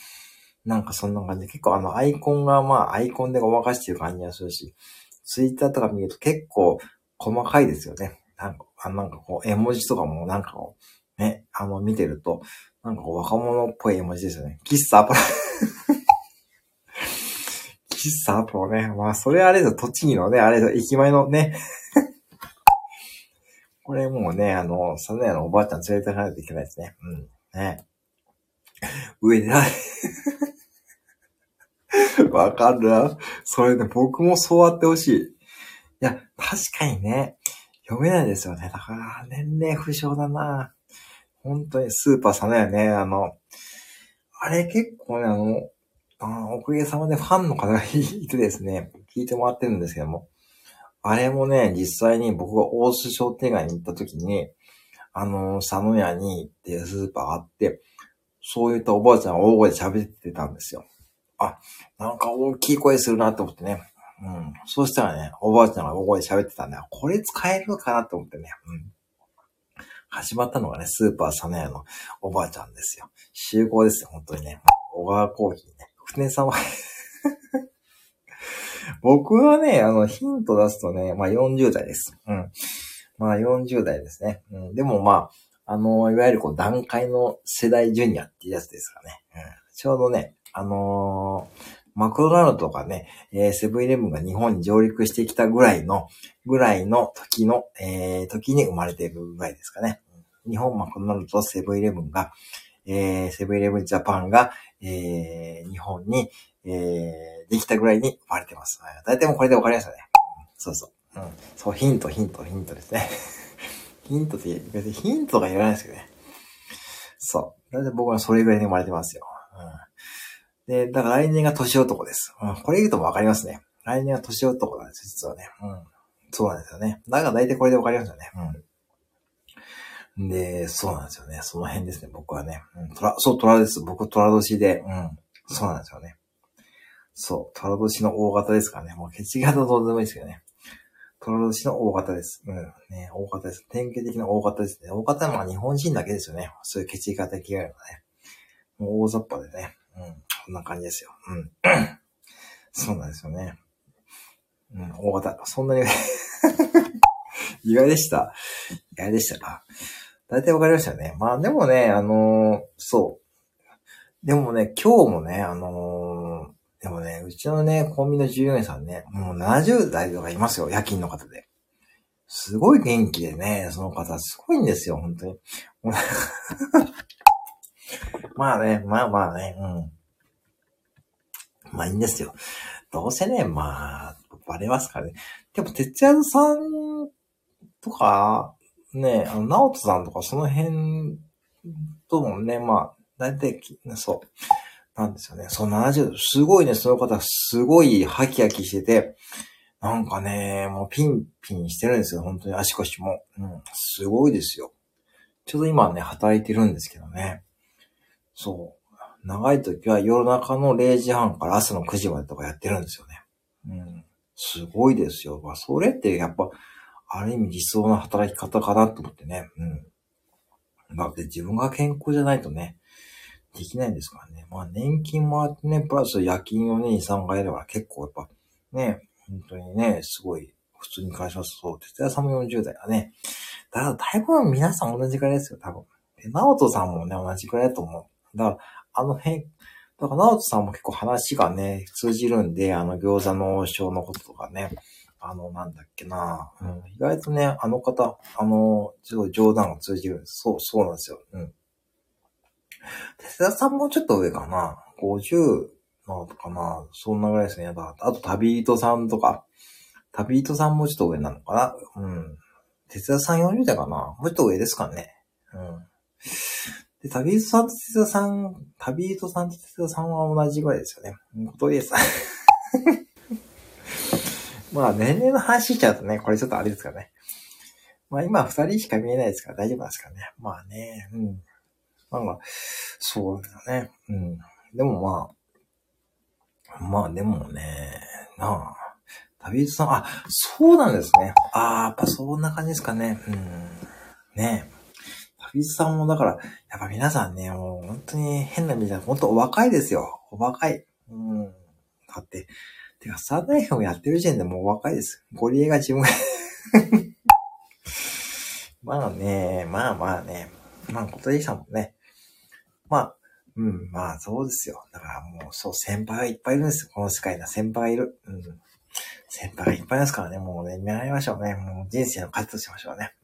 なんかそんな感じで、結構あのアイコンがまあアイコンでごまかしてる感じがするし、ツイッターとか見ると結構細かいですよね。なんか、あなんかこう絵文字とかもなんかこう、ね、あの見てると、なんかこう若者っぽい絵文字ですよね。喫茶アパラ、喫 喫茶とね、まあ、それあれですよ、栃木のね、あれです駅前のね。これもうね、あの、サザエのおばあちゃん連れてかないといけないですね。うん。ね。上で、わかるな。それね、僕もそうあってほしい。いや、確かにね、読めないですよね。だから、年齢不詳だな。本当にスーパーさんだよね。あの、あれ結構ね、あの、あおかげさまでファンの方がいてですね、聞いてもらってるんですけども、あれもね、実際に僕が大須商店街に行った時に、あの、佐野屋に行ってスーパーあって、そういったおばあちゃんが大声で喋ってたんですよ。あ、なんか大きい声するなって思ってね。うん。そうしたらね、おばあちゃんが大声で喋ってたんだよ。これ使えるのかなと思ってね。うん。始まったのがね、スーパーサネヤのおばあちゃんですよ。集合ですよ、本当にね。小川コーヒーね。船さんは 僕はね、あの、ヒント出すとね、まあ40代です。うん。まあ40代ですね。うん。でもまあ、あの、いわゆるこう段階の世代ジュニアっていうやつですかね。うん。ちょうどね、あのー、マクドナルドとかね、えー、セブンイレブンが日本に上陸してきたぐらいの、ぐらいの時の、えー、時に生まれているぐらいですかね。日本マクドナルドとセブンイレブンが、えー、セブンイレブンジャパンが、えー、日本に、えー、できたぐらいに生まれてます。大体もうこれでわかりましたね。そうそう。うん。そう、ヒント、ヒント、ヒントですね。ヒントって、別にヒントが言わないですけどね。そう。だいたい僕はそれぐらいに生まれてますよ。うん。で、だから来年が年男です。うん。これ言うともわかりますね。来年は年男なんです、実はね。うん。そうなんですよね。だから大体これでわかりますよね。うん。で、そうなんですよね。その辺ですね、僕はね。うん、トラ、そう、トラです。僕、トラ年で。うん。そうなんですよね。そう、トラ年の大型ですからね。もう、ケチ型どうでもいいですけどね。トラ年の大型です。うん。ね、大型です。典型的な大型ですね。大型は日本人だけですよね。そういうケチ型着替えるのね。もう大雑把でね。うん。こんな感じですよ。うん。そうなんですよね。うん、大型。そんなに 意外でした。意外でしたか。大体わかりましたよね。まあでもね、あのー、そう。でもね、今日もね、あのー、でもね、うちのね、コンビニの従業員さんね、もう70代とかいますよ、夜勤の方で。すごい元気でね、その方、すごいんですよ、本当に。まあね、まあまあね、うん。まあいいんですよ。どうせね、まあ、バレますからね。でも、哲也さんとか、ね、あの、直人さんとかその辺ともね、まあ、大体、そう、なんですよね。そう、70度、すごいね、その方、すごいハキハキしてて、なんかね、もうピンピンしてるんですよ。本当に足腰も。うん、すごいですよ。ちょうど今ね、働いてるんですけどね。そう。長い時は夜中の0時半から朝の9時までとかやってるんですよね。うん。すごいですよ。まあ、それってやっぱ、ある意味理想な働き方かなと思ってね。うん。だって自分が健康じゃないとね、できないんですからね。まあ年金もあってね、プラス夜勤をね、2、3回やれば結構やっぱ、ね、本当にね、すごい、普通に返しますと、哲也さんも40代だね。だから多分皆さん同じくらいですよ、多分。で、直人さんもね、同じくらいだと思う。だから、あの辺、だから直人さんも結構話がね、通じるんで、あの餃子の王将のこととかね、あの、なんだっけな、うん、意外とね、あの方、あの、すごい冗談が通じるんです。そう、そうなんですよ。うん。手田さんもちょっと上かな。50のかな。そんなぐらいですね。あと、旅人さんとか。旅人さんもちょっと上なのかな。うん。哲田さん40代かな。もうちょっと上ですかね。うん。で、旅人さんと哲田さん、旅人さんと哲田さんは同じぐらいですよね。ことです。まあ、年齢の話しちゃうとね、これちょっとあれですかね。まあ今二人しか見えないですから大丈夫ですかね。まあね、うん。まあまあ、そうだね。うん。でもまあ、まあでもね、なあ、旅人さん、あ、そうなんですね。ああ、やっぱそんな感じですかね。うん。ね旅人さんもだから、やっぱ皆さんね、もう本当に変な意味じゃ、本当お若いですよ。お若い。うん。だって、てか、サーダイフもやってる時点でもう若いです。ゴリエが自分 まあね、まあまあね。まあ、小鳥さんもね。まあ、うん、まあそうですよ。だからもう、そう、先輩がいっぱいいるんですよ。この世界には先輩がいる。うん。先輩がいっぱいいますからね、もうね、見習いましょうね。もう人生の糧としましょうね。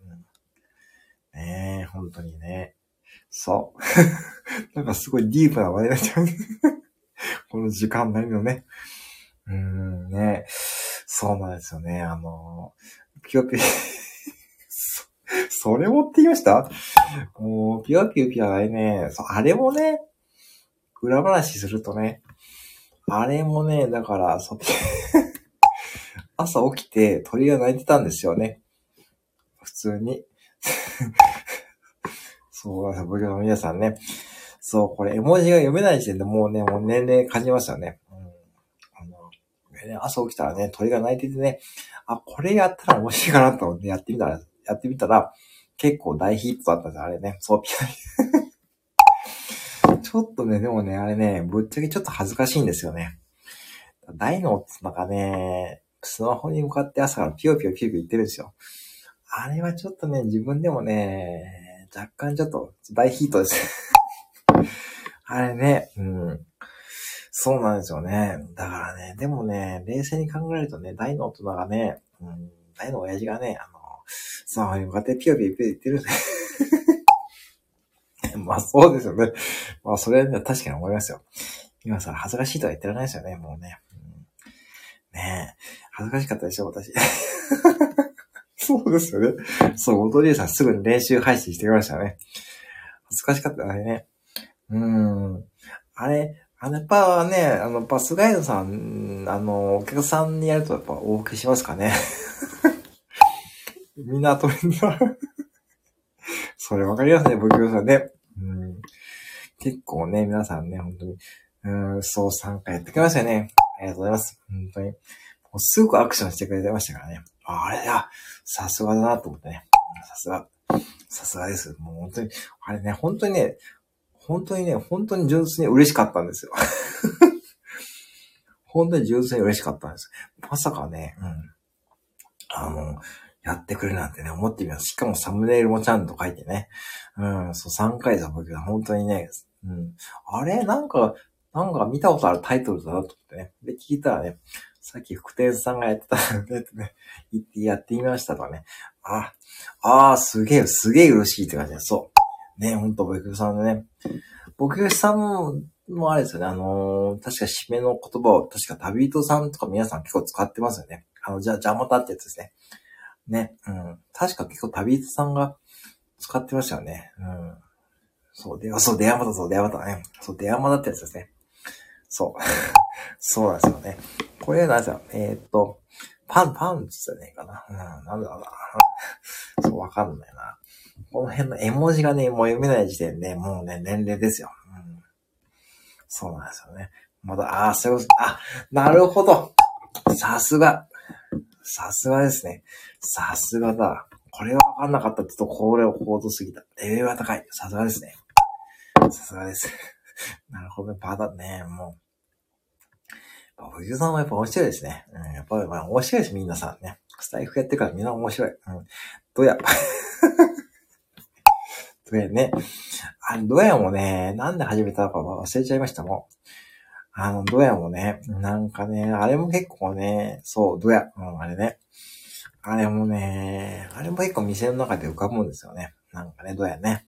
ねえ、本当にね。そう。なんかすごいディープな話題になっちゃう。この時間なりのね。うーん、ね。そうなんですよね。あの、ピヨピヨ そ、それ持ってきました？もう、ピヨピヨピヨあれね、あれもね、裏話するとね、あれもね、だから、そ、朝起きて鳥が鳴いてたんですよね。普通に。そう、僕の皆さんね。そう、これ絵文字が読めない時点でもうね、もう年齢感じましたよね。うん。あの、朝起きたらね、鳥が鳴いててね、あ、これやったら面白いかなと思ってやってみたら、やってみたら、結構大ヒットだったんです、あれね。そう、ピア ちょっとね、でもね、あれね、ぶっちゃけちょっと恥ずかしいんですよね。大のってなんかね、スマホに向かって朝からピヨピヨピヨピヨ言ってるんですよ。あれはちょっとね、自分でもね、若干ちょっと大ヒートです あれね、うん。そうなんですよね。だからね、でもね、冷静に考えるとね、大の大人がね、うん、大の親父がね、あの、スマホに向かってピヨピヨピヨ言ってるんで まあそうですよね。まあそれはね、確かに思いますよ。今さ、恥ずかしいとは言ってられないですよね、もうね。うん、ねえ。恥ずかしかったでしょ、私。そうですよね。そう、おとりさんすぐに練習配信してきましたね。恥ずかしかった、あれね。うん。あれ、あの、やっぱね、あの、バスガイドさん、あの、お客さんにやるとやっぱお受けしますかね。みんなトレンドそれわかりますね、僕さんね。うん。結構ね、皆さんね、本当に、うん、そう参加やってきましたね。ありがとうございます。本当に。もうすごくアクションしてくれてましたからね。あれだ、さすがだなと思ってね。さすが。さすがです。もう本当に、あれね、本当にね、本当にね、本当に純粋に嬉しかったんですよ。本当に純粋に嬉しかったんです。まさかね、うん。あの、やってくれるなんてね、思ってみます。しかもサムネイルもちゃんと書いてね。うん、そう、3回だ、僕が本当にね、うん。あれなんか、なんか見たことあるタイトルだなと思ってね。で、聞いたらね、さっき福天さんがやってたんで、ね、言ってやってみましたとかね。あ、ああ、すげえ、すげえ嬉しいって感じで、そう。ね、ほんと、僕さんでね。僕さんも、あれですよね、あのー、確か締めの言葉を、確か旅人さんとか皆さん結構使ってますよね。あの、じゃ、じゃまたってやつですね。ね、うん。確か結構旅人さんが使ってましたよね。うん。そう、で、そう、出山だ、そう、出山だね。そう、出山だってやつですね。そう。そうなんですよね。これなんですよ。えー、っと、パン、パンツじゃねえかな。うん、なんだろうな。そう、わかんないな。この辺の絵文字がね、もう読めない時点で、もうね、年齢ですよ。うん、そうなんですよね。まだ、ああ、そういうこと、あ、なるほど。さすが。さすがですね。さすがだ。これはわかんなかったって言うと、これを高度すぎた。レベルは高い。さすがですね。さすがです。なるほど、バだね、もう。おゆさんはやっぱ面白いですね。うん、やっぱり面白いです、みんなさんね。スタイフやってからみんな面白い。うん。どうや。どうやね。あの、どうやもね、なんで始めたのか忘れちゃいましたもん。あの、どやもね、なんかね、あれも結構ね、そう、どや、うん、あれね。あれもね、あれも結構店の中で浮かぶんですよね。なんかね、どやね。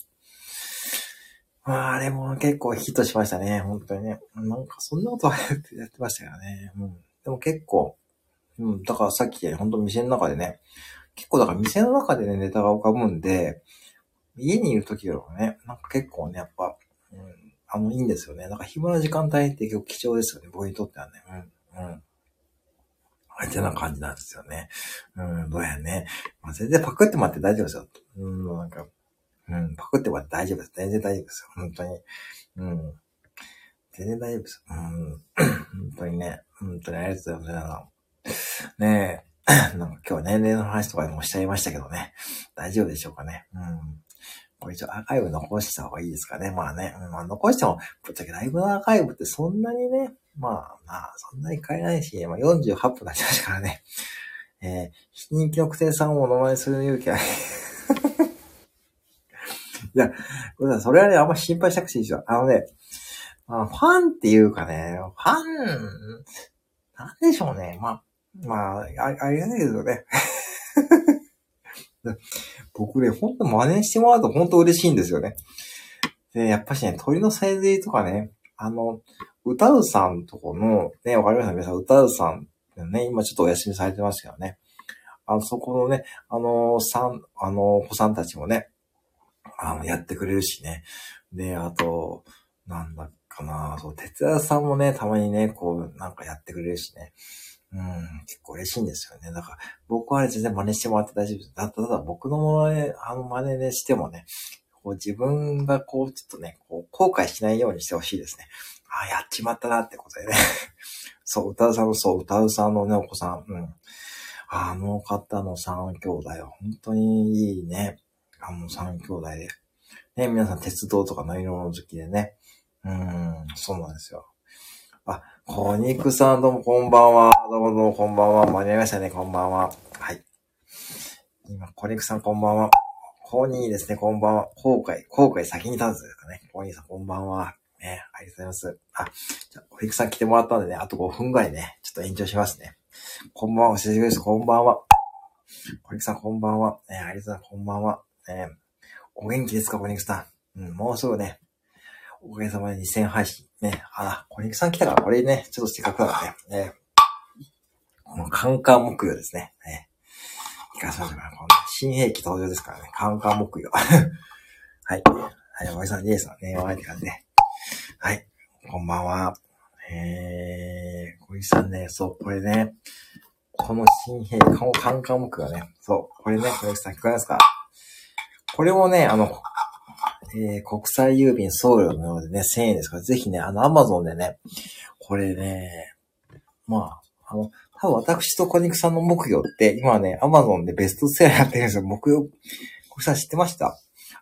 まあ、あれも結構ヒットしましたね、本当にね。なんかそんなことはやってましたよね。うん。でも結構、うん、だからさっき本当店の中でね、結構だから店の中でね、ネタが浮かぶんで、家にいる時よりもね、なんか結構ね、やっぱ、うん、あの、いいんですよね。なんか暇な時間帯って結構貴重ですよね。僕にとってはね。うん。うん。相手な感じなんですよね。うん、どうやね。まあ、全然パクってもらって大丈夫ですよ。うん、なんか、うん、パクっても大丈夫です。全然大丈夫です。本当に。うん。全然大丈夫です。うん。本当にね。本当にありがとうございます。ねえ。なんか今日年齢の話とかでもおっしゃいましたけどね。大丈夫でしょうかね。うん。これ一応アーカイブ残した方がいいですかね。まあね。まあ残しても、ぶっちゃけライブのアーカイブってそんなにね、まあまあ、そんなに変えないし、まあ48分になっちゃいましたからね。えー、人気のクテさんをお名前する勇気は、いや、それはね、あんま心配しなくていいですよ。あのね、まあ、ファンっていうかね、ファン、なんでしょうね。まあ、まあ、ありあれだけどね。僕ね、ほんと真似してもらうとほんと嬉しいんですよね。で、やっぱしね、鳥のさえずりとかね、あの、歌うさんとこの、ね、わかりました皆さん、歌うさんね、今ちょっとお休みされてますけどね。あ、そこのね、あの、さん、あの、子さんたちもね、あの、やってくれるしね。で、あと、なんだかな、そう、哲也さんもね、たまにね、こう、なんかやってくれるしね。うん、結構嬉しいんですよね。だから、僕は全然真似してもらって大丈夫です。だっただ僕の真似、あの真似ねしてもね、こう自分がこう、ちょっとね、こう、後悔しないようにしてほしいですね。ああ、やっちまったなってことでね。そう、歌うさんの、そう、歌うさんのね、お子さん、うん。あの方の三兄弟は本当にいいね。あの三兄弟で。ね、皆さん鉄道とか乗り物好きでね。うん、そうなんですよ。あ、コニクさんどうもこんばんは。どうもどうもこんばんは。間に合いましたね、こんばんは。はい。今、コニクさんこんばんは。コーニーですね、こんばんは。後悔、後悔先に立つですかね。コーニーさんこんばんは。ね、ありがとうございます。あ、じゃあ、コニクさん来てもらったんでね、あと5分ぐらいね、ちょっと延長しますね。こんばんは、お久しぶりです。こんばんは。コニクさんこんばんは。ね、ありがとうございます。こんばんは。ね、お元気ですか、コニクさん？うん、もうすぐね、おかげさまで2000配信。ね。あら、コニクさん来たから、これね、ちょっとせっかくだからね。ね。このカンカン木曜ですね。ね。いかがしましょうか。この新兵器登場ですからね。カンカン木曜。はい。はい、おかげさん、リエさんね、お会いって感じで。はい。こんばんは。えー、小石さんね、そう、これね、この新兵器、このカンカン木曜ね、そう、これね、小石さん聞こえますか？これもね、あの、えー、国際郵便送料のようでね、1000円ですから、ぜひね、あの、アマゾンでね、これね、まあ、あの、多分私と小肉さんの木魚って、今ね、アマゾンでベストセラーやってるんですよ。木魚、これさん知ってました？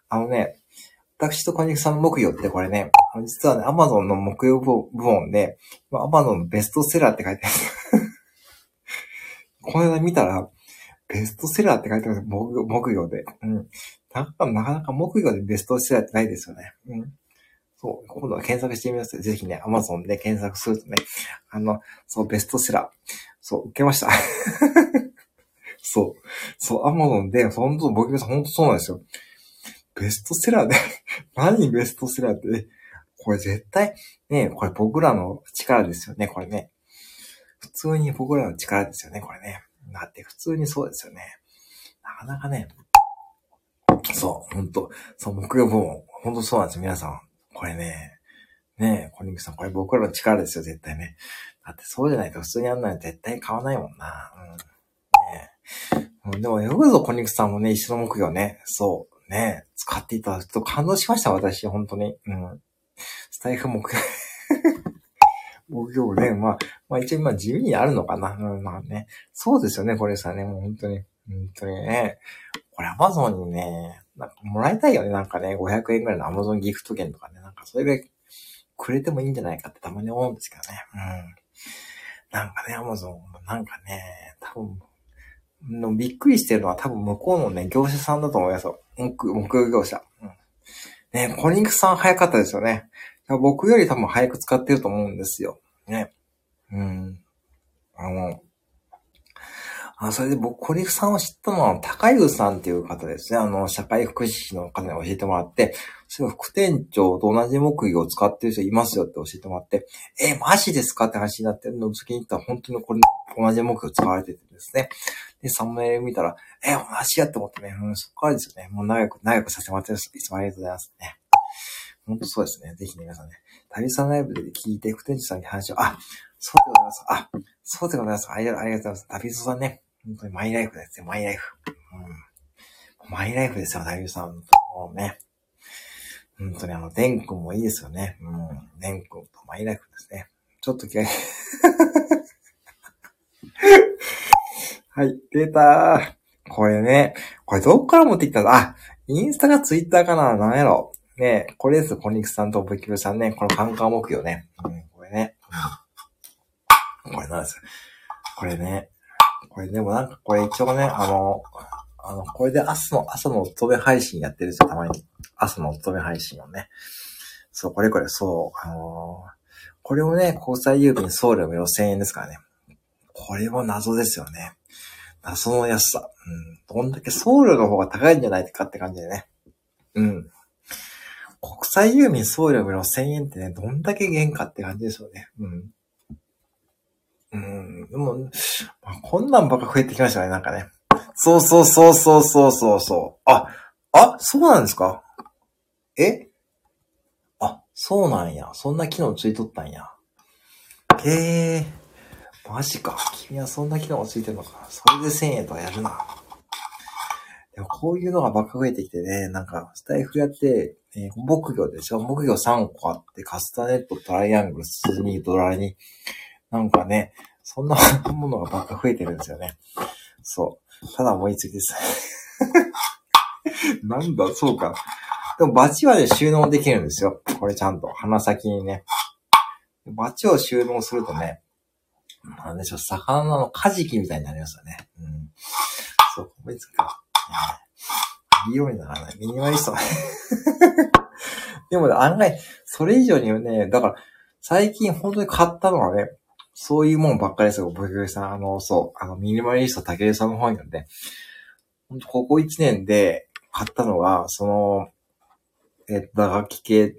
あのね、私と小肉さんの木魚ってこれね、実はね、アマゾンの木魚部門で、アマゾンのベストセラーって書いてある。この間見たら、ベストセラーって書いてあるんですよ。木魚で。うん。なかなか木魚でベストセラーってないですよね。うん。そう、今度は検索してみますぜひね、アマゾンで検索するとね、あの、そう、ベストセラー。そう、受けました。そう、そう、アマゾンで、本当、僕さん、本当そうなんですよ。ベストセラーで 何ベストセラーって、これ絶対、ね、これ僕らの力ですよね、これね。普通に僕らの力ですよね、これね。だって普通にそうですよね。なかなかね、そう、ほんと、そう、木曜部門、ほんとそうなんですよ、皆さん。これね、ねえ、コニングさん、これ僕らの力ですよ、絶対ね。だってそうじゃないと普通にやんないと絶対買わないもんな。うん。ねえ。でもよくぞコニングさんもね、一緒の木曜ね、そう、ねえ使っていただくと感動しました、私、本当に。うん。スタイフ木曜。木曜ね、まあ、まあ一応今地味にあるのかな。うん、まあね。そうですよね、これさね、もう本当に。本当にね。これアマゾンにね、なんかもらいたいよね。なんかね、500円ぐらいのアマゾンギフト券とかね。なんかそれぐらいくれてもいいんじゃないかってたまに思うんですけどね。うん。なんかね、アマゾン、なんかね、多分、のびっくりしてるのは多分向こうのね、業者さんだと思いますよ。木、木業者。うん。ね、コニンクさん早かったですよね。僕より多分早く使ってると思うんですよ。ね。うん。あの、あ、それで僕、コリフさんを知ったのは、高湯さんっていう方ですね。あの、社会福祉士の方に教えてもらって、それ副店長と同じ木魚を使ってる人いますよって教えてもらって、え、マジですかって話になってる、の次に行ったら本当にこれ、同じ木魚使われててですね。で、サムネイル見たら、え、同じやって思ってね、うん、そっからですよね。もう長く、長くさせてもらってるいつもありがとうございますね。本当そうですね。ぜひね、皆さんね、旅さんライブで聞いて、副店長さんに話を、あ、そうでございます。あ、そうでございます。ありがとうございます。旅人さんね、本当にマイライフですよ、マイライフ。うん。マイライフですよ、大夫さん。もうね。本当にあの、デン君もいいですよね。うん。デン君とマイライフですね。ちょっと気合い。はい、出たー。これね、これどっから持ってきたの？あ、インスタかツイッターかな？なんやろ？ねこれです、コニクさんとブキブさんね。このカンカン木魚ね。うん、これね。これなんですよこれね。これでもなんかこれ一応ね、あの、あの、これで朝の、朝のお勤め配信やってるんですよ、たまに。朝のお勤め配信をね。そう、これこれ、そう、あのー、これもね、国際郵便送料無料1000円ですからね。これも謎ですよね。謎の安さ。うん。どんだけ送料の方が高いんじゃないかって感じでね。うん。国際郵便送料無料1000円ってね、どんだけ原価って感じですよね。うん。うん。でも、まあ、こんなんばっか増えてきましたね、なんかね。そうそうそうそうそうそうそう。あ、あ、そうなんですか？え？あ、そうなんや。そんな機能ついとったんや。へえ、マジか。君はそんな機能がついてんのか。それで1000円とかやるな。でもこういうのがばっか増えてきてね、なんか、スタイフやって、えー、木魚でしょ？木魚3個あって、カスタネット、トライアングル、スズニー、ドラに、なんかね、そんな ものがばっか増えてるんですよね。そう。ただ思いつきです。なんだ、そうか。でもバチはね、収納できるんですよ。これちゃんと。鼻先にね。バチを収納するとね、なんでしょう、魚のカジキみたいになりますよね。うん。そう、思いつくか。いいようにならない。ミニマリスト。でもね、案外、それ以上にね、だから、最近本当に買ったのはね、そういうもんばっかりですよ、僕さん。あの、そう、あの、ミニマリスト竹井さんの本読んで、本当ここ1年で買ったのが、その、えっと、楽器系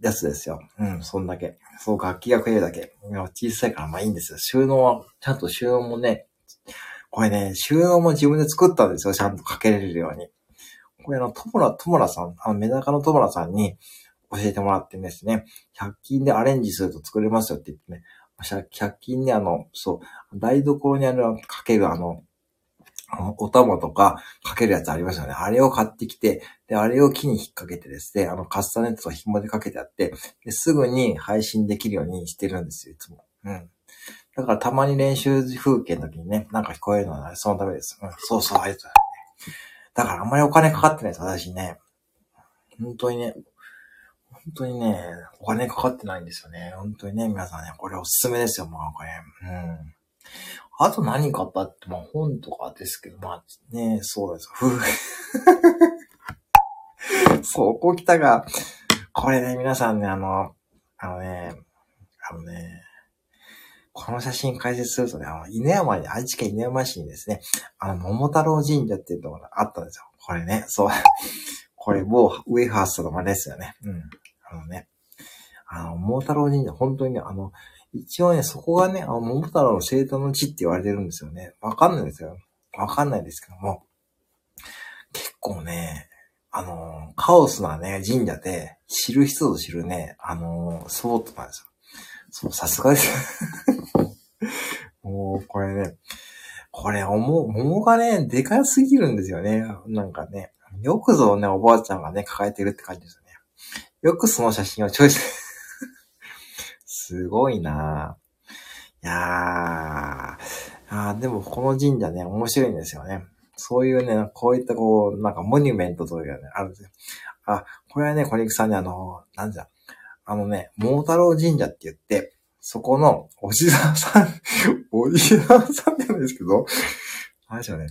やつですよ。うん、そんだけ。そう、楽器が食えるだけ。小さいからまあいいんですよ。収納は、ちゃんと収納もね、これね、収納も自分で作ったんですよ。ちゃんとかけれるように。これあの、ともら、ともらさん、あの、メダカのともらさんに教えてもらってですね、100均でアレンジすると作れますよって言ってね、100均であの、そう、台所にある、かけるあの、あの、お玉とかかけるやつありましたよね。あれを買ってきて、で、あれを木に引っ掛けてですね、あの、カスタネットと紐でかけてあって、ですぐに配信できるようにしてるんですよ、いつも。うん。だからたまに練習風景の時にね、なんか聞こえるのは、そのためです。うん、そうそう、ありがとうございます。だからあんまりお金かかってないです、私ね。本当にね、本当にね、お金かかってないんですよね。本当にね、皆さんね、これおすすめですよ、もうこれ。うん。あと何買ったって、まあ本とかですけど、まあね、そうです。ふそこう来たが、これね、皆さんね、あの、あのね、あのね、この写真解説するとね、あの、犬山に、愛知県犬山市にですね、あの、桃太郎神社っていうところがあったんですよ。これね、そう。これ、某ウェハーストの真似ですよね。うん。あのね、あの、桃太郎神社、本当にね、あの、一応ね、そこがね、あの、桃太郎の生誕の地って言われてるんですよね。わかんないですよ。わかんないですけども。結構ね、あの、カオスなね、神社で、知る人ぞ知るね、あの、スポットなんですよ。そう、さすがです。もう、これね、これ、おも、桃がね、でかすぎるんですよね。なんかね。よくぞね、おばあちゃんがね、抱えてるって感じですよね。よくその写真をチョイス。すごいなぁいやー。あでもこの神社ね、面白いんですよね。そういうね、こういったこう、なんかモニュメントというかね、あるんですよ。あ、これはね、小肉さんね、あの、なんじゃ、あのね、桃太郎神社って言って、そこの、おじさんさん、おじさんさんじゃないですけど、あれですよね。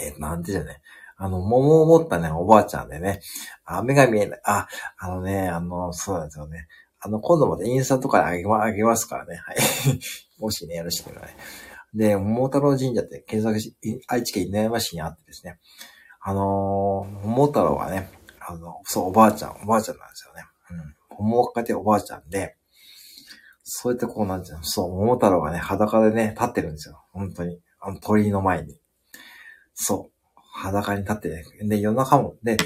えー、なんてじゃね。あの、桃を持ったね、おばあちゃんでね、あ、目が見えない。あ、あのね、あの、そうなんですよね。あの、今度までインスタとかであげま、あげますからね。はい。もしね、よろしければね。で、桃太郎神社って検索し、愛知県稲山市にあってですね。あのー、桃太郎はね、あの、そう、おばあちゃん、おばあちゃんなんですよね。うん。桃をかておばあちゃんで、そうやってこうなんていうの、そう、桃太郎がね、裸でね、立ってるんですよ。本当に。あの鳥居の前に。そう。裸に立ってね。で、夜中も、で、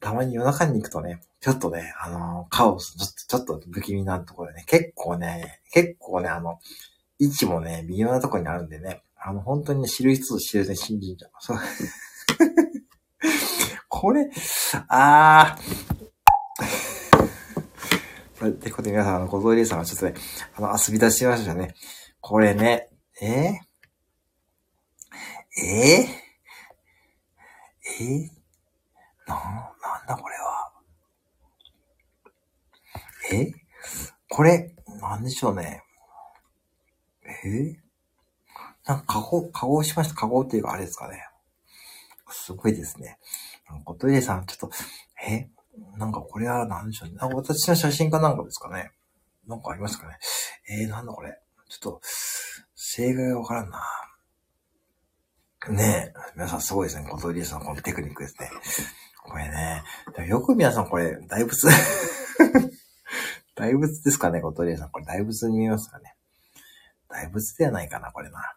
たまに夜中に行くとね、ちょっとね、あのー、カオス、ちょっと、ちょっと不気味なところでね、結構ね、結構ね、あの、位置もね、微妙なところにあるんでね、あの、本当に、知る人ぞ知るね、信じゃう。そう。これ、あー。ってことで皆さん、あの、ごぞいりさんはちょっとね、あの、遊び出しましたね。これね、えー、えー、え？ー、な、なんだこれは？え？これ、なんでしょうね。え？なんか、加工、加工しました。加工っていうか、あれですかね。すごいですね。ことりさん、ちょっと、え？なんかこれは何でしょうね。あ私の写真かなんかですかね。なんかありますかね。えー、なんだこれ。ちょっと、正解がわからんな。ねえ。皆さんすごいですね。小鳥さんこのテクニックですね。これね。でもよく皆さんこれ、大仏 大仏ですかね、小鳥さん。これ大仏に見えますかね。大仏ではないかな、これな。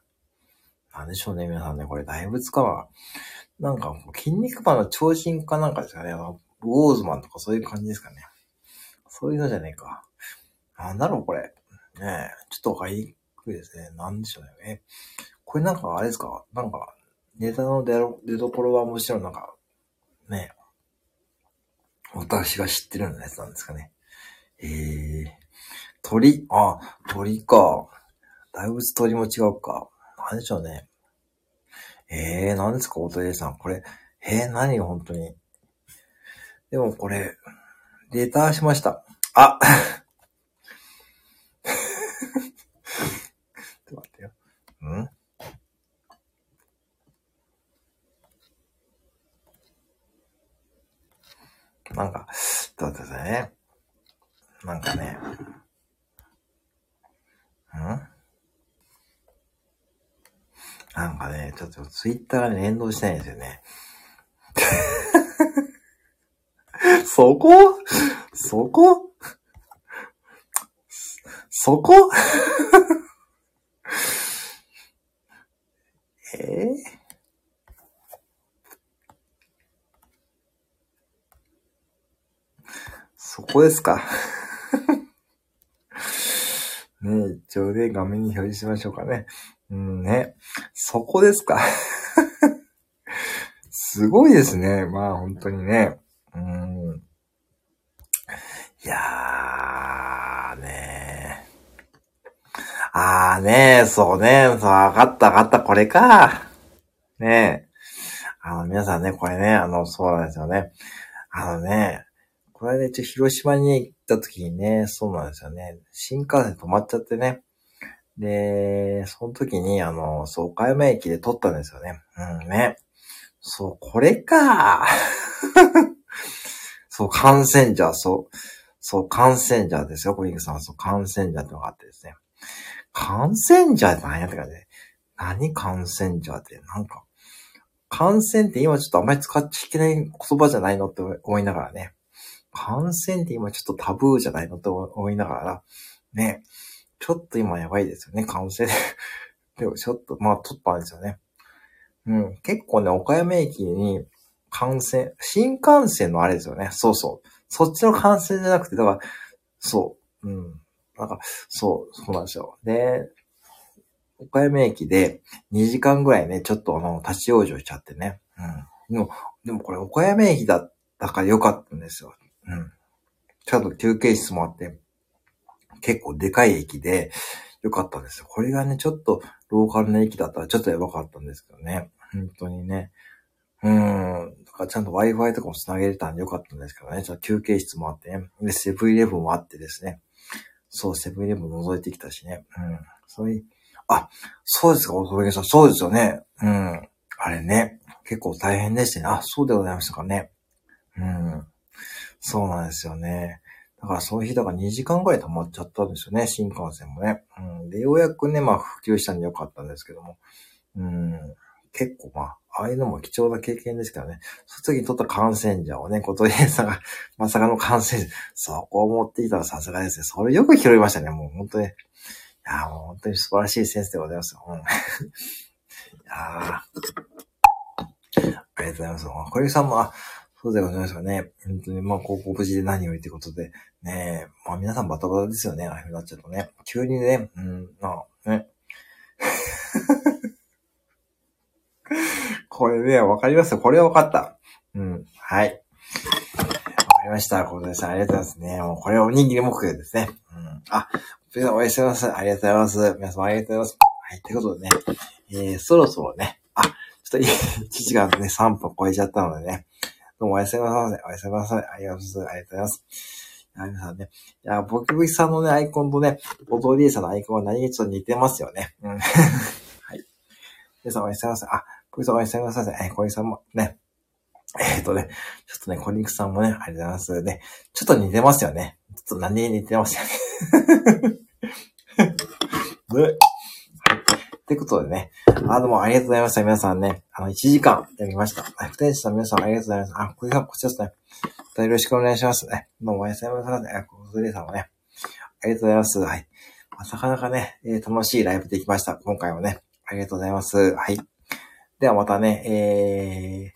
なんでしょうね、皆さんね。これ大仏かは。なんか、筋肉マンの超人かなんかですかね。あの、ウォーズマンとかそういう感じですかね。そういうのじゃねえか。なんだろう、これ。ねえ、ちょっとわかりにくいですね。なんでしょうね。これなんかあれですか？なんか、ネタの出出どころはもちろんなんか、ね私が知ってるようなやつなんですかね。えー、鳥、あ、鳥か。大仏鳥も違うか。なんでしょうね。えー、何ですか、おとりさん。これ、えー、何本当に？でもこれ、レターしました。あ ちょっと待ってよ。ん？なんか、ちょっと待っね。なんかね。ん？なんかね、ちょっとツイッターがね、連動してないんですよね。そこ？そこ？そこ？えー、そこですか ね一応ね、画面に表示しましょうかね。うんね。そこですか。すごいですね。まあ本当にね。うん。いやーねあーねそうね。そう、わかったわかった。これか。ねあの、皆さんね、これね、あの、そうなんですよね。あのね、これね、ちょ、広島に行った時にね、そうなんですよね。新幹線止まっちゃってね。で、その時に、あの、そう、岡山駅で撮ったんですよね。うんね。そう、これか。そう、感染者、そう、そう、感染者ですよ、コリングさん。そう、感染者ってのがあってですね。感染者って何やってかね。何感染者って、なんか、感染って今ちょっとあんまり使っちゃいけない言葉じゃないのって思いながらね。感染って今ちょっとタブーじゃないのって思いながら、ね。ちょっと今やばいですよね、感染。でもちょっと、まあ、取ったんですよね。うん。結構ね、岡山駅に感染、新幹線のあれですよね。そうそう。そっちの感染じゃなくて、だから、そう。うん。なんか、そう、そうなんですよ。で、岡山駅で2時間ぐらいね、ちょっとあの、立ち往生しちゃってね。うん。でも、でもこれ岡山駅だったから良かったんですよ。うん。ちゃんと休憩室もあって、結構でかい駅で、よかったです。これがね、ちょっとローカルな駅だったらちょっとやばかったんですけどね。本当にね。うーん。だからちゃんと Wi-Fi とかも繋げれたんでよかったんですけどね。ちょっと休憩室もあってね。で、セブンイレブンもあってですね。そう、セブンイレブン覗いてきたしね。うん。そういう、あ、そうですか、お届けさん。そうですよね。うん。あれね。結構大変でしたね。あ、そうでございましたかね。うん。そうなんですよね。だからその日だから2時間ぐらい溜まっちゃったんですよね、新幹線もね。うん。で、ようやくね、まあ普及したんでよかったんですけども。うん。結構まあ、ああいうのも貴重な経験ですからね。その時に取った感染者をね、ことりさんが、まさかの感染者、そこを持っていたらさすがですね。それよく拾いましたね、もう本当に。いやもう本当に素晴らしいセンスでございます。うん、いやありがとうございます。こりさんも、あ、そうでございますかね。本当に、まあ、高校無事で何よりってことで、ねえ、まあ皆さんバタバタですよね、ああいうふうになっちゃうとね。急にね、うん、まあ、ね。これね、わかりますよ。これはわかった。うん、はい。わかりました。小田さん、ありがとうございますね。もうこれはおにぎり目標ですね。うん。あ、皆さんおやすみなさい。ありがとうございます。皆さんありがとうございます。はい、ということでね、えー、そろそろね、あ、ちょっと 1時間ね、3分超えちゃったのでね、どうもおやすみなさい。おやすみなさい。ありがとうございます。ありがとうございます。いや、皆さんね。いや、ボキボキさんのね、アイコンとね、ボトリーさんのアイコンは何気にちょっと似てますよね。うん。はい。皆さんおやすみなさい。あ、小木さんおやすみなさい。え、小木さんもね。えっ、ーとね、ちょっとね、コニクさんもね、ありがとうございますね。ちょっと似てますよね。ちょっと何に似てますよね。で、はい。ってことでね。あ、どうもありがとうございました。皆さんね。あの、1時間やりました。はい。不天使の皆さんありがとうございます。あ、これがこちらですね。よろしくお願いしますね。どうもおやすみなさいませ。コスレさんもね。ありがとうございます。はい。まあ、なかなかね、えー、楽しいライブできました。今回もね。ありがとうございます。はい。ではまたね、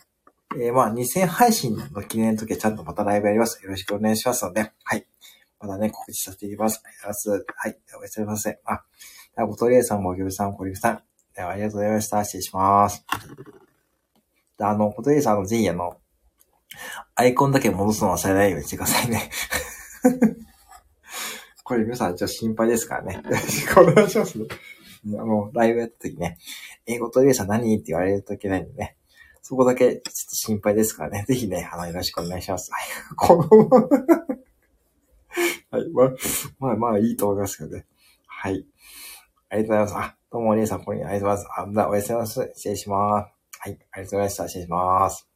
えー、えー、まあ、2000配信の記念の時はちゃんとまたライブやります。よろしくお願いしますので、はい。またね、告知させていきます。ありがとうございます。はい。おやすみなさい。あ、では、ごとりえさん、もぎゅうさん、こりふさん。では、ありがとうございました。失礼します。あの、ごとりえさん、の、ぜひあの、アイコンだけ戻すの忘れないようにしてくださいね。これ皆さんちょっと心配ですからね。よろしくお願いしますね。あの、ライブやった時ね、英語とりえさん何？って言われるといけないんでね。そこだけちょっと心配ですからね。ぜひね、あの、よろしくお願いします。はい。このはい。まあ、まあ、いいと思いますけどね。はい。ありがとうございます。あ、どうもお姉さん、これありがとうございます。あ、おやすみなさい。失礼します。はい。ありがとうございました。失礼します。